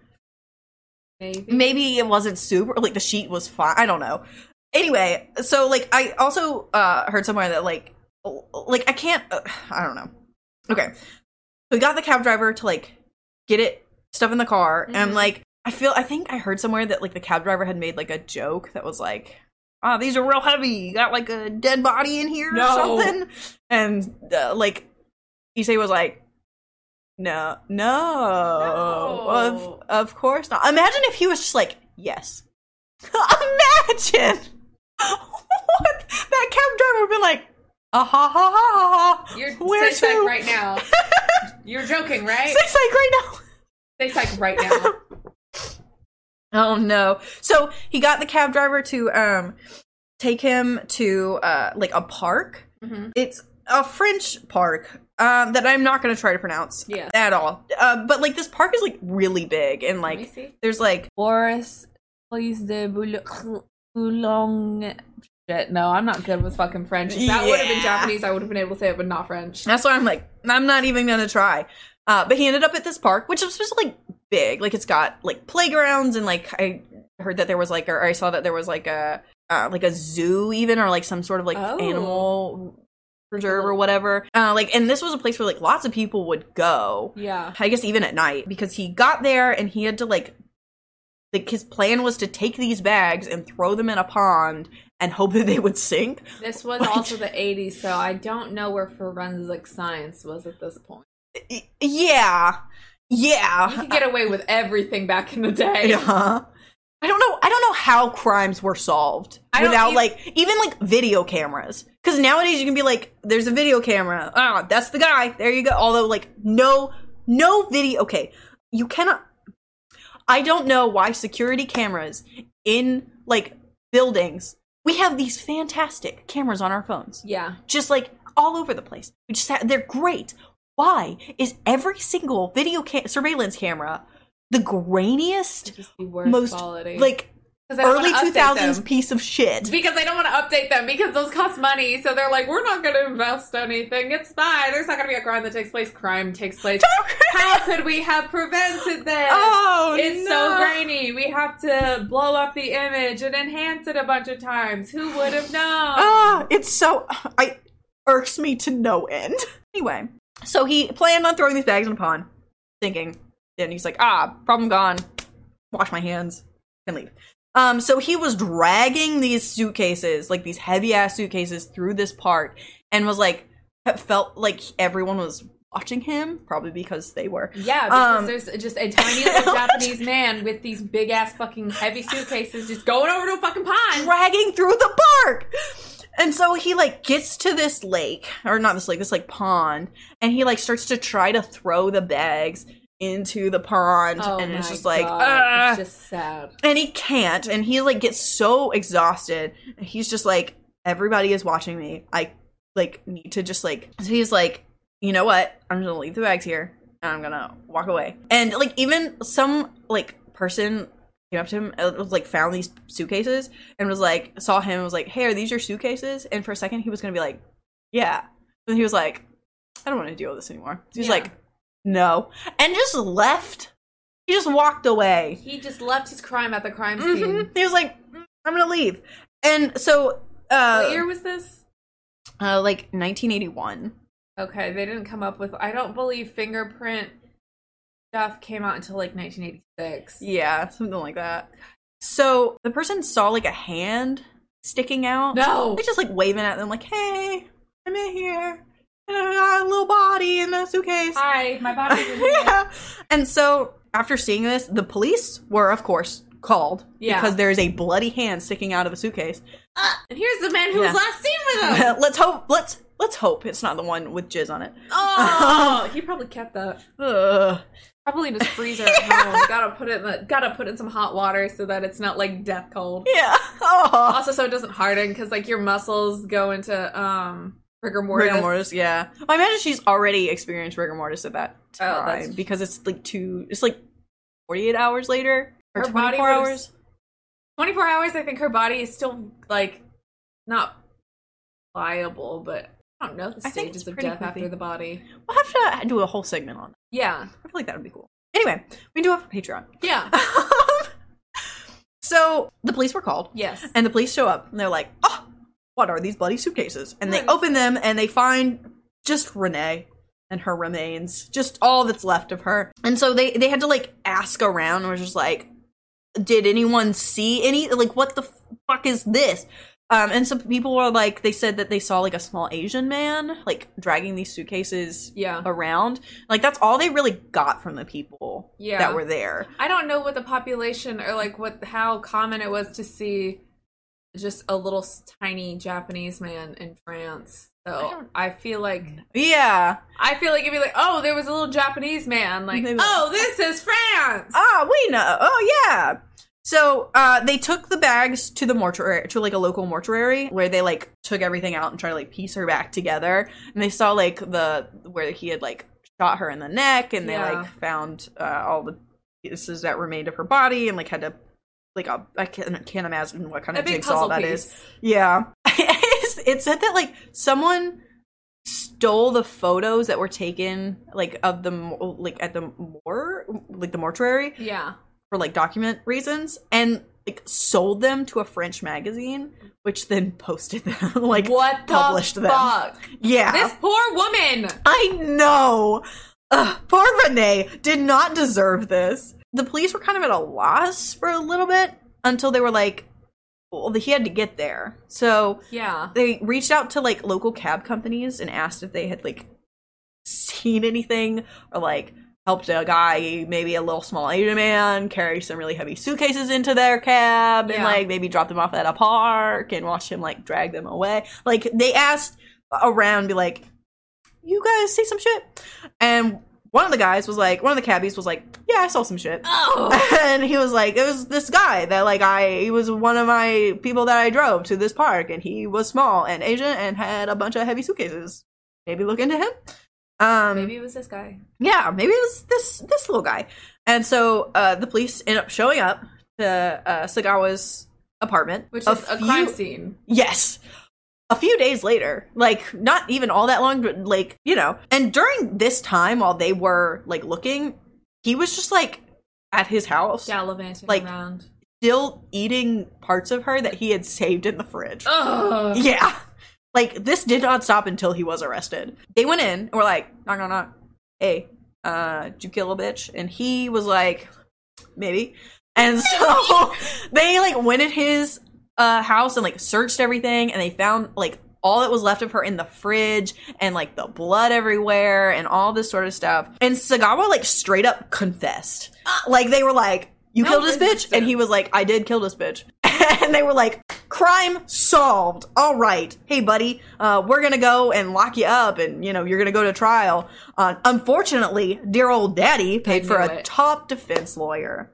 maybe. Maybe it wasn't super like the sheet was fine i don't know. Anyway so like i also uh heard somewhere that like like i can't uh, i don't know. Okay. So we got the cab driver to like get it stuff in the car and i'm Mhm. like i feel i think i heard somewhere that like the cab driver had made like a joke that was like oh these are real heavy. You got like a dead body in here No. or something? And uh, like Issei was like no no, No. of of course not imagine if he was just like yes imagine what that cab driver would be like ah ha ha ha ha ha You're where to right now. You're joking, right? say psych right now right now. Oh no. So he got the cab driver to um take him to uh like a park. Mhm. It's a French park um that I'm not going to try to pronounce Yeah. at all. Uh, but like this park is like really big and like see. there's like Boris Place de Boulogne. Shit, no, I'm not good with fucking French. If that would have been Japanese, I would have been able to say it, but not French. that's why I'm like I'm not even going to try. Uh but he ended up at this park which is supposed to like big. Like it's got like playgrounds and like I heard that there was like or I saw that there was like a uh, like a zoo even or like some sort of like Oh. animal preserve or whatever. Uh, like, and this was a place where like lots of people would go. Yeah. I guess even at night because he got there and he had to like like his plan was to take these bags and throw them in a pond and hope that they would sink. This was Like- also the 80s, so I don't know where forensic science was at this point. Yeah. Yeah. You could get away with everything back in the day. Yeah. I don't know. I don't know how crimes were solved without eith- like even like video cameras. Because nowadays you can be like, "There's a video camera. Ah, that's the guy. There you go." Although like no, no video. Okay, you cannot. I don't know why security cameras in like buildings. We have these fantastic cameras on our phones, Yeah. just like all over the place. We just ha- they're great. Why is every single video ca- surveillance camera the grainiest? Just the worst most quality. like 'Cause I don't early wanna two update thousands them. piece of shit. Because they don't want to update them because those cost money. So they're like, we're not going to invest anything. It's fine. There's not going to be a crime that takes place. Crime takes place. How could we have prevented this? Oh, it's no. so grainy. We have to blow up the image and enhance it a bunch of times. Who would have known? Ah, it's so I irks me to no end. Anyway, so he planned on throwing these bags in a pond, thinking. Then he's like, ah, problem gone. Wash my hands and leave. Um, so he was dragging these suitcases, like these heavy ass suitcases, through this park, and was like, felt like everyone was watching him, probably because they were. Yeah, because Um, there's just a tiny little Japanese man with these big ass fucking heavy suitcases just going over to a fucking pond. dragging through the park. And so he like gets to this lake, or not this lake, this like pond, and he like starts to try to throw the bags into the pond, Oh and it's just like, "Ah." it's just sad. and he can't, and he like gets so exhausted. He's just like, everybody is watching me. I like need to just like. So he's like, you know what? I'm just gonna leave the bags here, and I'm gonna walk away. And like even some like person came up to him and was like found these suitcases and was like saw him and was like, hey, are these your suitcases? And for a second he was gonna be like, yeah. Then he was like, I don't want to deal with this anymore. He was Yeah. like, no, and just left. He just walked away. He just left his crime at the crime Mhm. scene. He was like, "Mm, I'm gonna leave. And so, uh, what year was this? uh, like 1981. Okay, they didn't come up with. I don't believe fingerprint stuff came out until like 1986. Yeah, something like that. So the person saw like a hand sticking out. No. They just like waving at them, like, "Hey, I'm in here. And I got a little body in a suitcase." Hi, my body. yeah. And so after seeing this, the police were, of course, called Yeah. because there is a bloody hand sticking out of a suitcase. And here's the man who Yeah. was last seen with him. let's hope. Let's let's hope it's not the one with jizz on it. Oh, he probably kept that. Ugh. Probably in his freezer at home. gotta put it in the, gotta put in some hot water so that it's not like death cold. Yeah. Oh. Also, so it doesn't harden because like your muscles go into um rigor mortis. Rigor mortis, yeah. I imagine she's already experienced rigor mortis at that Oh, time that's- because it's like two. It's like forty-eight hours later or Her body twenty-four would've- hours. 24 hours. I think her body is still like not viable, but I don't know the stages of death creepy. after the body. We'll have to uh, do a whole segment on that. Yeah, I feel like that would be cool. Anyway, we do have a Patreon. yeah, um, so the police were called, yes. and the police show up, and they're like, "Oh, what are these bloody suitcases?" And they open them, and they find just Renee and her remains, just all that's left of her. And so they they had to like ask around, and was just like, "Did anyone see any? Like, what the fuck is this?" Um, and some people were like, they said that they saw like a small Asian man like dragging these suitcases Yeah. around. Like that's all they really got from the people Yeah. that were there. I don't know what the population or like what how common it was to see just a little tiny Japanese man in France. So don't- I, feel like Yeah. I feel like it'd be like, oh, there was a little Japanese man. Like, They'd be like, oh, this is France. Ah, we know. Oh yeah. So uh, they took the bags to the mortuary, to like a local mortuary, where they like took everything out and tried to like piece her back together. And they saw like the where he had like shot her in the neck, and they Yeah. like found uh, all the pieces that remained of her body, and like had to like a, I can't, can't imagine what kind a of big jigsaw puzzle that piece. is. Yeah. it said that like someone stole the photos that were taken like of the mo- like at the mor like the mortuary Yeah. for like document reasons and like sold them to a French magazine, which then posted them, like what the published them. fuck? Yeah. This poor woman. I know. Ugh, poor Renee did not deserve this. The police were kind of at a loss for a little bit until they were like, well, he had to get there. So Yeah. they reached out to like local cab companies and asked if they had like seen anything or like helped a guy, maybe a little small Asian man, carry some really heavy suitcases into their cab and like maybe drop them off at a park and watch him like drag them away. Like they asked around, be like, "You guys see some shit?" And one of the guys was like, one of the cabbies was like, "Yeah, I saw some shit." Oh. and he was like, it was this guy that like I he was one of my people that I drove to this park, and he was small and Asian and had a bunch of heavy suitcases. Maybe look into him. Um, Maybe it was this guy. yeah, maybe it was this this little guy. And so uh, the police end up showing up to uh, Sagawa's apartment, Which a is a crime scene. Yes. A few days later, like not even all that long, but like, you know. And during this time while they were like looking, he was just like at his house, Gallivanting Like- around. still eating parts of her that he had saved in the fridge. Ugh. Yeah. Like this did not stop until he was arrested. They went in and were like, knock knock knock. Hey, uh, did you kill a bitch? And he was like, maybe. And so they like went at his uh house and like searched everything and they found like all that was left of her in the fridge and like the blood everywhere and all this sort of stuff. And Sagawa like straight up confessed. Like they were like, You No killed this bitch? And he was like, I did kill this bitch. and they were like, Crime solved. All right. Hey, buddy, uh, we're gonna go and lock you up and, you know, you're gonna go to trial. Uh, unfortunately, dear old daddy paid for a it. top defense lawyer.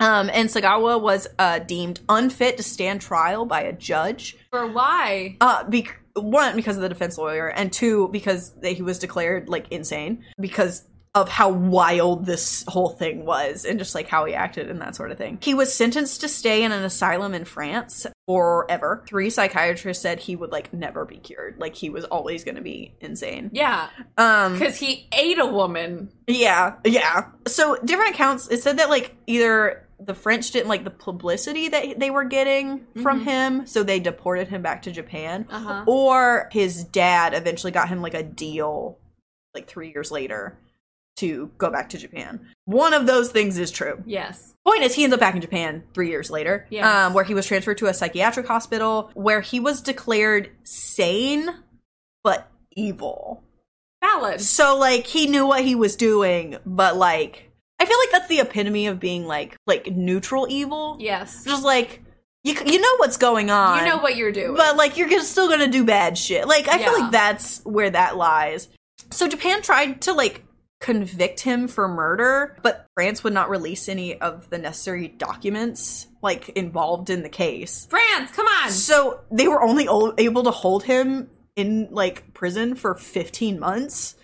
Um, and Sagawa was uh, deemed unfit to stand trial by a judge. For why? Uh, bec- one because of the defense lawyer, and two because he was declared like insane because of how wild this whole thing was and just like how he acted and that sort of thing. He was sentenced to stay in an asylum in France forever. Three psychiatrists said he would like never be cured, like he was always going to be insane. Yeah. Um, Because he ate a woman. yeah, yeah. So different accounts. It said that like either the French didn't like the publicity that they were getting from him, so they deported him back to Japan, Uh-huh. or his dad eventually got him like a deal, like three years later, to go back to Japan. One of those things is true. Yes. Point is, he ends up back in Japan three years later, Yes. um, where he was transferred to a psychiatric hospital where he was declared sane but evil. Valid. So like he knew what he was doing, but like I feel like that's the epitome of being like like neutral evil. Yes. Just like you you know what's going on. You know what you're doing. But like you're gonna, still going to do bad shit. Like I feel like that's where that lies. So Japan tried to like convict him for murder, but France would not release any of the necessary documents like involved in the case. France, come on. So they were only able to hold him in like prison for 15 months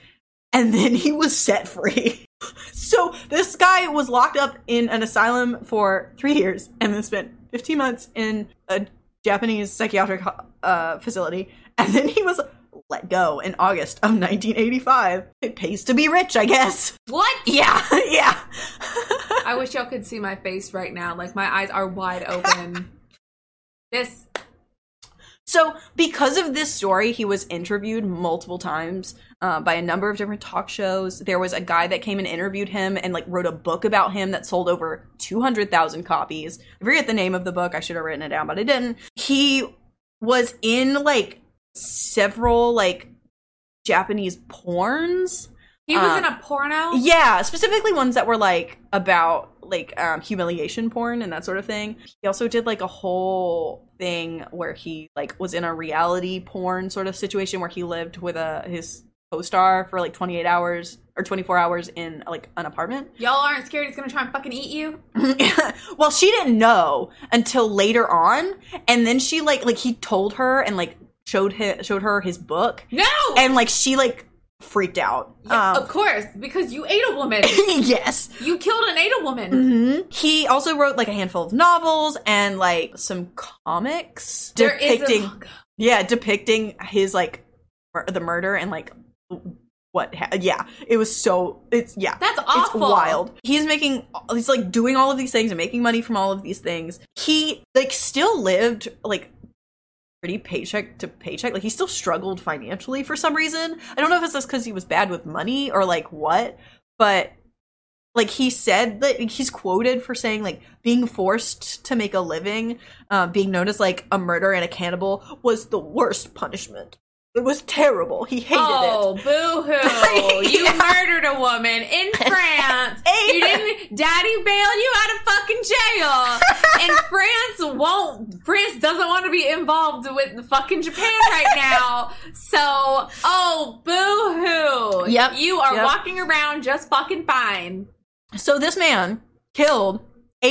and then he was set free. so this guy was locked up in an asylum for 3 years and then spent 15 months in a Japanese psychiatric uh, facility and then he was let go in August of 1985. It pays to be rich, I guess. What? Yeah, yeah. I wish y'all could see my face right now. Like my eyes are wide open. this So, because of this story, he was interviewed multiple times uh, by a number of different talk shows. There was a guy that came and interviewed him and like wrote a book about him that sold over two hundred thousand copies. I forget the name of the book. I should have written it down, but I didn't. He was in like several like Japanese porns. he was Uh, in a porno. Yeah, specifically ones that were like about like um, humiliation porn and that sort of thing. He also did like a whole thing where he like was in a reality porn sort of situation where he lived with a his co-star for like 28 hours or 24 hours in like an apartment. Y'all aren't scared he's gonna try and fucking eat you? well, she didn't know until later on, and then she like like he told her and like showed him showed her his book, No. and like she like freaked out. Yeah, Um, of course, because you ate a woman. yes. you killed and ate a woman. hmm He also wrote like a handful of novels and like some comics There depicting, a yeah, depicting his like mur- the murder and like what ha- yeah it was so it's yeah. That's it's awful. wild. He's making he's like doing all of these things and making money from all of these things. He like still lived like pretty paycheck to paycheck. Like he still struggled financially for some reason. I don't know if it's just because he was bad with money or like what but like he said that he's quoted for saying like being forced to make a living uh, being known as like a murderer and a cannibal was the worst punishment it was terrible he hated Oh, it Oh, boo hoo. You Yeah. murdered a woman in France. You didn't, daddy bailed you out of fucking jail. and France won't, France doesn't want to be involved with fucking Japan right now. So, oh, boo hoo. Yep. You are Yep. walking around just fucking fine. So this man killed,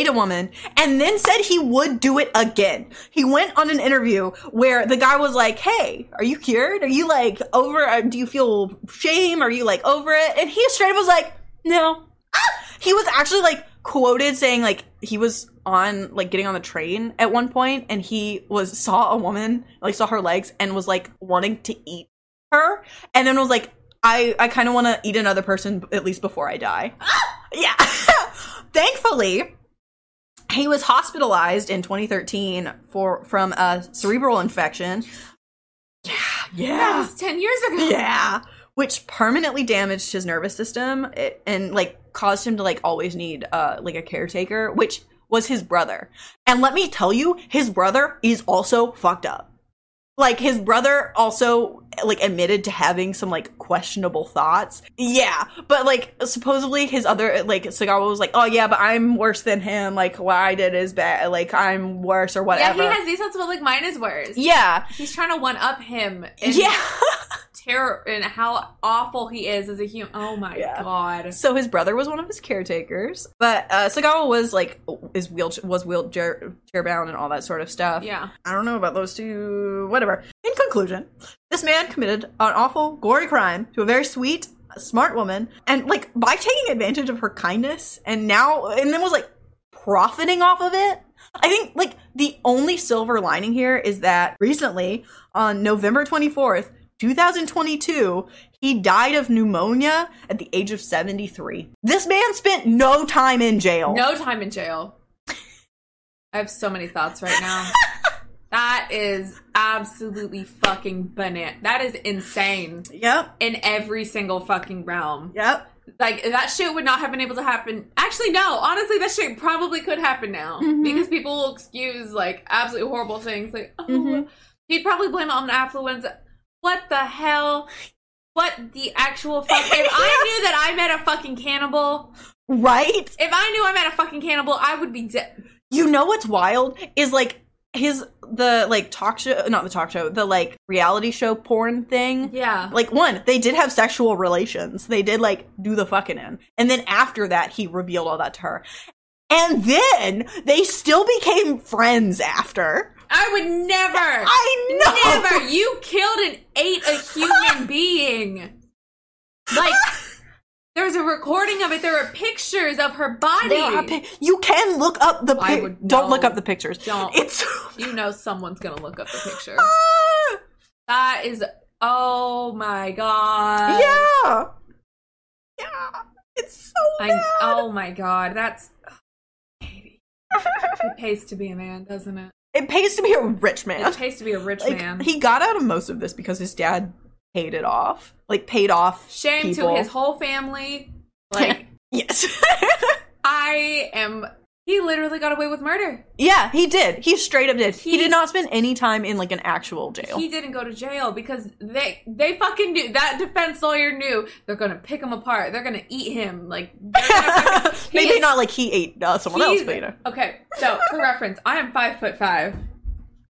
a woman, and then said he would do it again. He went on an interview where the guy was like, "Hey, are you cured? Are you like over? uh, Do you feel shame? Are you like over it?" And he straight up was like, "No." Ah! He was actually like quoted saying like he was on like getting on the train at one point and he was saw a woman like saw her legs and was like wanting to eat her and then was like I I kind of want to eat another person at least before I die. yeah. Thankfully, he was hospitalized in 2013 for from a cerebral infection. Yeah, That yeah, was 10 years ago. yeah. Which permanently damaged his nervous system it- and like caused him to like always need uh like a caretaker, which was his brother. And let me tell you, his brother is also fucked up. Like his brother also like admitted to having some like questionable thoughts. Yeah, but like supposedly his other like Sagawa was like, "Oh yeah, but I'm worse than him. Like what I did is bad. Like I'm worse or whatever Yeah, he has these thoughts but like mine is worse. yeah, He's trying to one up him. in yeah. Terror and how awful he is as a human. Oh my Yeah. god. So his brother was one of his caretakers, but uh, Sagawa was like is wheelchair was wheelchair chair bound and all that sort of stuff. Yeah. I don't know about those two. Whatever. In conclusion, this man committed an awful, gory crime to a very sweet, smart woman, and like by taking advantage of her kindness, and now and then was like profiting off of it. I think like the only silver lining here is that recently, on November twenty fourth. 2022, he died of pneumonia at the age of 73. This man spent no time in jail. No time in jail. I have so many thoughts right now. that is absolutely fucking banana. That is insane Yep. in every single fucking realm. Yep. Like that shit would not have been able to happen. Actually, no. Honestly, that shit probably could happen now Mhm. because people will excuse like absolutely horrible things. Like, oh, Mhm. he'd probably blame it on the affluenza. What the hell? What the actual fuck? If I knew that I met a fucking cannibal, Right? if I knew I met a fucking cannibal, I would be dead. You know what's wild is like his the like talk show not the talk show the like reality show porn thing Yeah. like one they did have sexual relations they did like do the fucking in and then after that he revealed all that to her and then they still became friends after I would never. i know Never. You killed and ate a human being. Like, there's a recording of it. There are pictures of her body. Pi- you can look up the I pic- would- don't look up the pictures Don't. it's you know someone's gonna look up the picture. Ah! That is. Oh my god. yeah yeah it's so I. Oh my god. That's. Katie. It pays to be a man, doesn't it? It pays to be a rich man It pays to be a rich like man. he got out of most of this because his dad paid it off like paid off Shame people. to his whole family. Like, yes I am. He literally got away with murder. yeah he did he straight up did he, He- did not spend any time in like an actual jail He didn't go to jail because they they fucking knew that defense lawyer knew they're gonna pick him apart. They're gonna eat him. Like fucking- maybe is- not like he ate uh, someone else but you know Okay, so for reference, I am five foot five.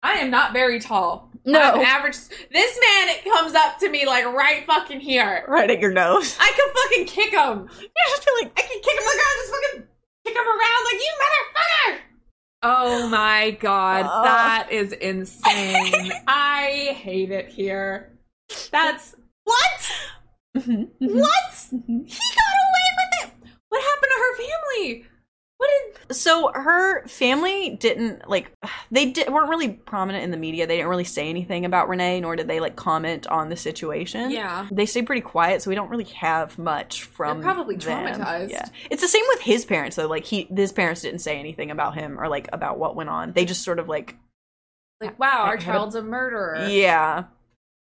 I am not very tall. No. I'm average. This man it comes up to me like right fucking here. right at your nose I could fucking kick him. you just feel like I can kick him like I just fucking kick him around like you motherfucker. Oh my god, Oh. that is insane. I hate it here. That's what? Mhm, mhm, What? mhm. He got away with it. What happened to her family? What did So her family didn't like they di- weren't really prominent in the media. They didn't really say anything about Renee, nor did they like comment on the situation. Yeah. they stayed pretty quiet, so we don't really have much from. They're probably them. traumatized. Yeah, it's the same with his parents though. Like he, his parents didn't say anything about him or like about what went on. They just sort of like, Like, wow, our a- child's a murderer. yeah,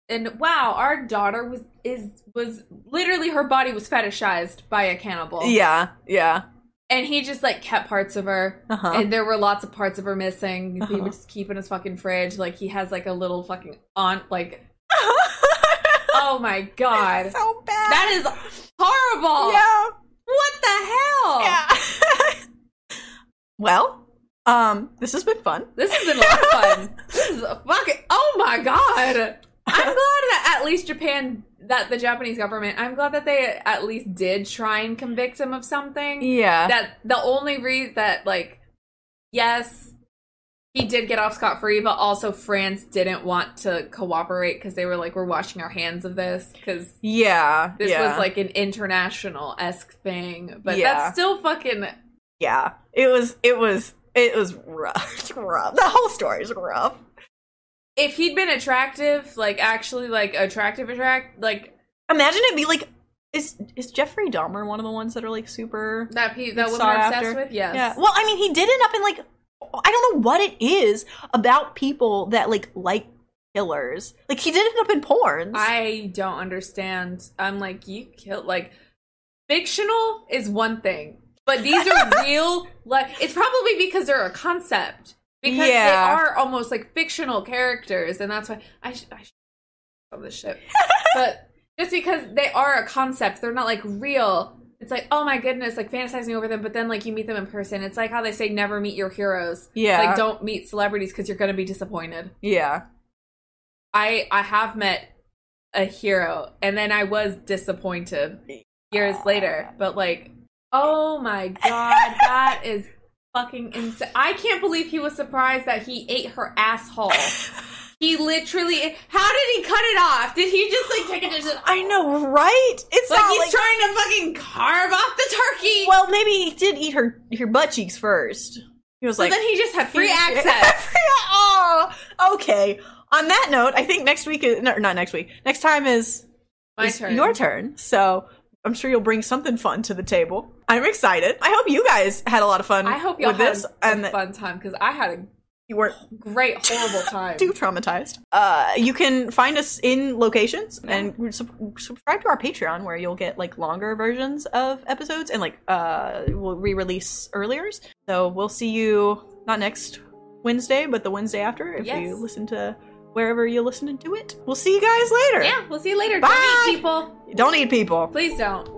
And wow, our daughter was is was literally her body was fetishized by a cannibal. yeah, yeah. And he just like kept parts of her. Uh-huh. And there were lots of parts of her missing. He Uh-huh. would just keep in his fucking fridge. Like he has like a little fucking aunt like Oh my god. so bad. That is horrible. yeah. What the hell? Yeah. well, um, this has been fun. This has been a lot of fun. this is a fucking oh my god. I'm glad that at least Japan that the Japanese government, I'm glad that they at least did try and convict him of something. Yeah. That the only reason that like yes, he did get off scot free, but also France didn't want to cooperate because they were like, we're washing our hands of this because yeah. this yeah. was like an international esque thing. But Yeah. that's still fucking yeah. It was. It was. It was rough. rough. The whole story is rough. If he'd been attractive, like actually like attractive attract like Imagine it be like. Is is Jeffrey Dahmer one of the ones that are like super? that pe- that women are obsessed after? with, yes. Yeah. Well, I mean, he did end up in like. I don't know what it is about people that like like killers. Like he did end up in porn. I don't understand. I'm like, you kill like fictional is one thing, but these are real. Like, it's probably because they're a concept because they are almost like fictional characters, and that's why I should I should on this shit. but just because they are a concept, they're not like real. It's like, oh my goodness, like fantasizing over them, but then like you meet them in person. It's like how they say never meet your heroes. Yeah. Like don't meet celebrities because you're gonna be disappointed. yeah. I I have met a hero and then I was disappointed years later. But like, oh my god, that is fucking insane. I can't believe he was surprised that he ate her asshole. He literally how did he cut it off? Did he just like take it just I know, right? It's like not he's like trying to fucking carve off the turkey? Well, maybe he did eat her her butt cheeks first. He was so like then he just had free access. oh, okay. On that note, I think next week is no, not next week. Next time is, My turn. your turn. So I'm sure you'll bring something fun to the table. I'm excited. I hope you guys had a lot of fun. I hope y'all with had this a and fun time because I had a you weren't great horrible time. too traumatized. Uh, you can find us in locations and sub- subscribe to our Patreon where you'll get like longer versions of episodes and like uh we'll re-release earlier. So we'll see you not next Wednesday, but the Wednesday after if Yes. you listen to wherever you're listening to it. We'll see you guys later. Yeah, we'll see you later. Bye. Don't eat people. Don't eat people. Please don't.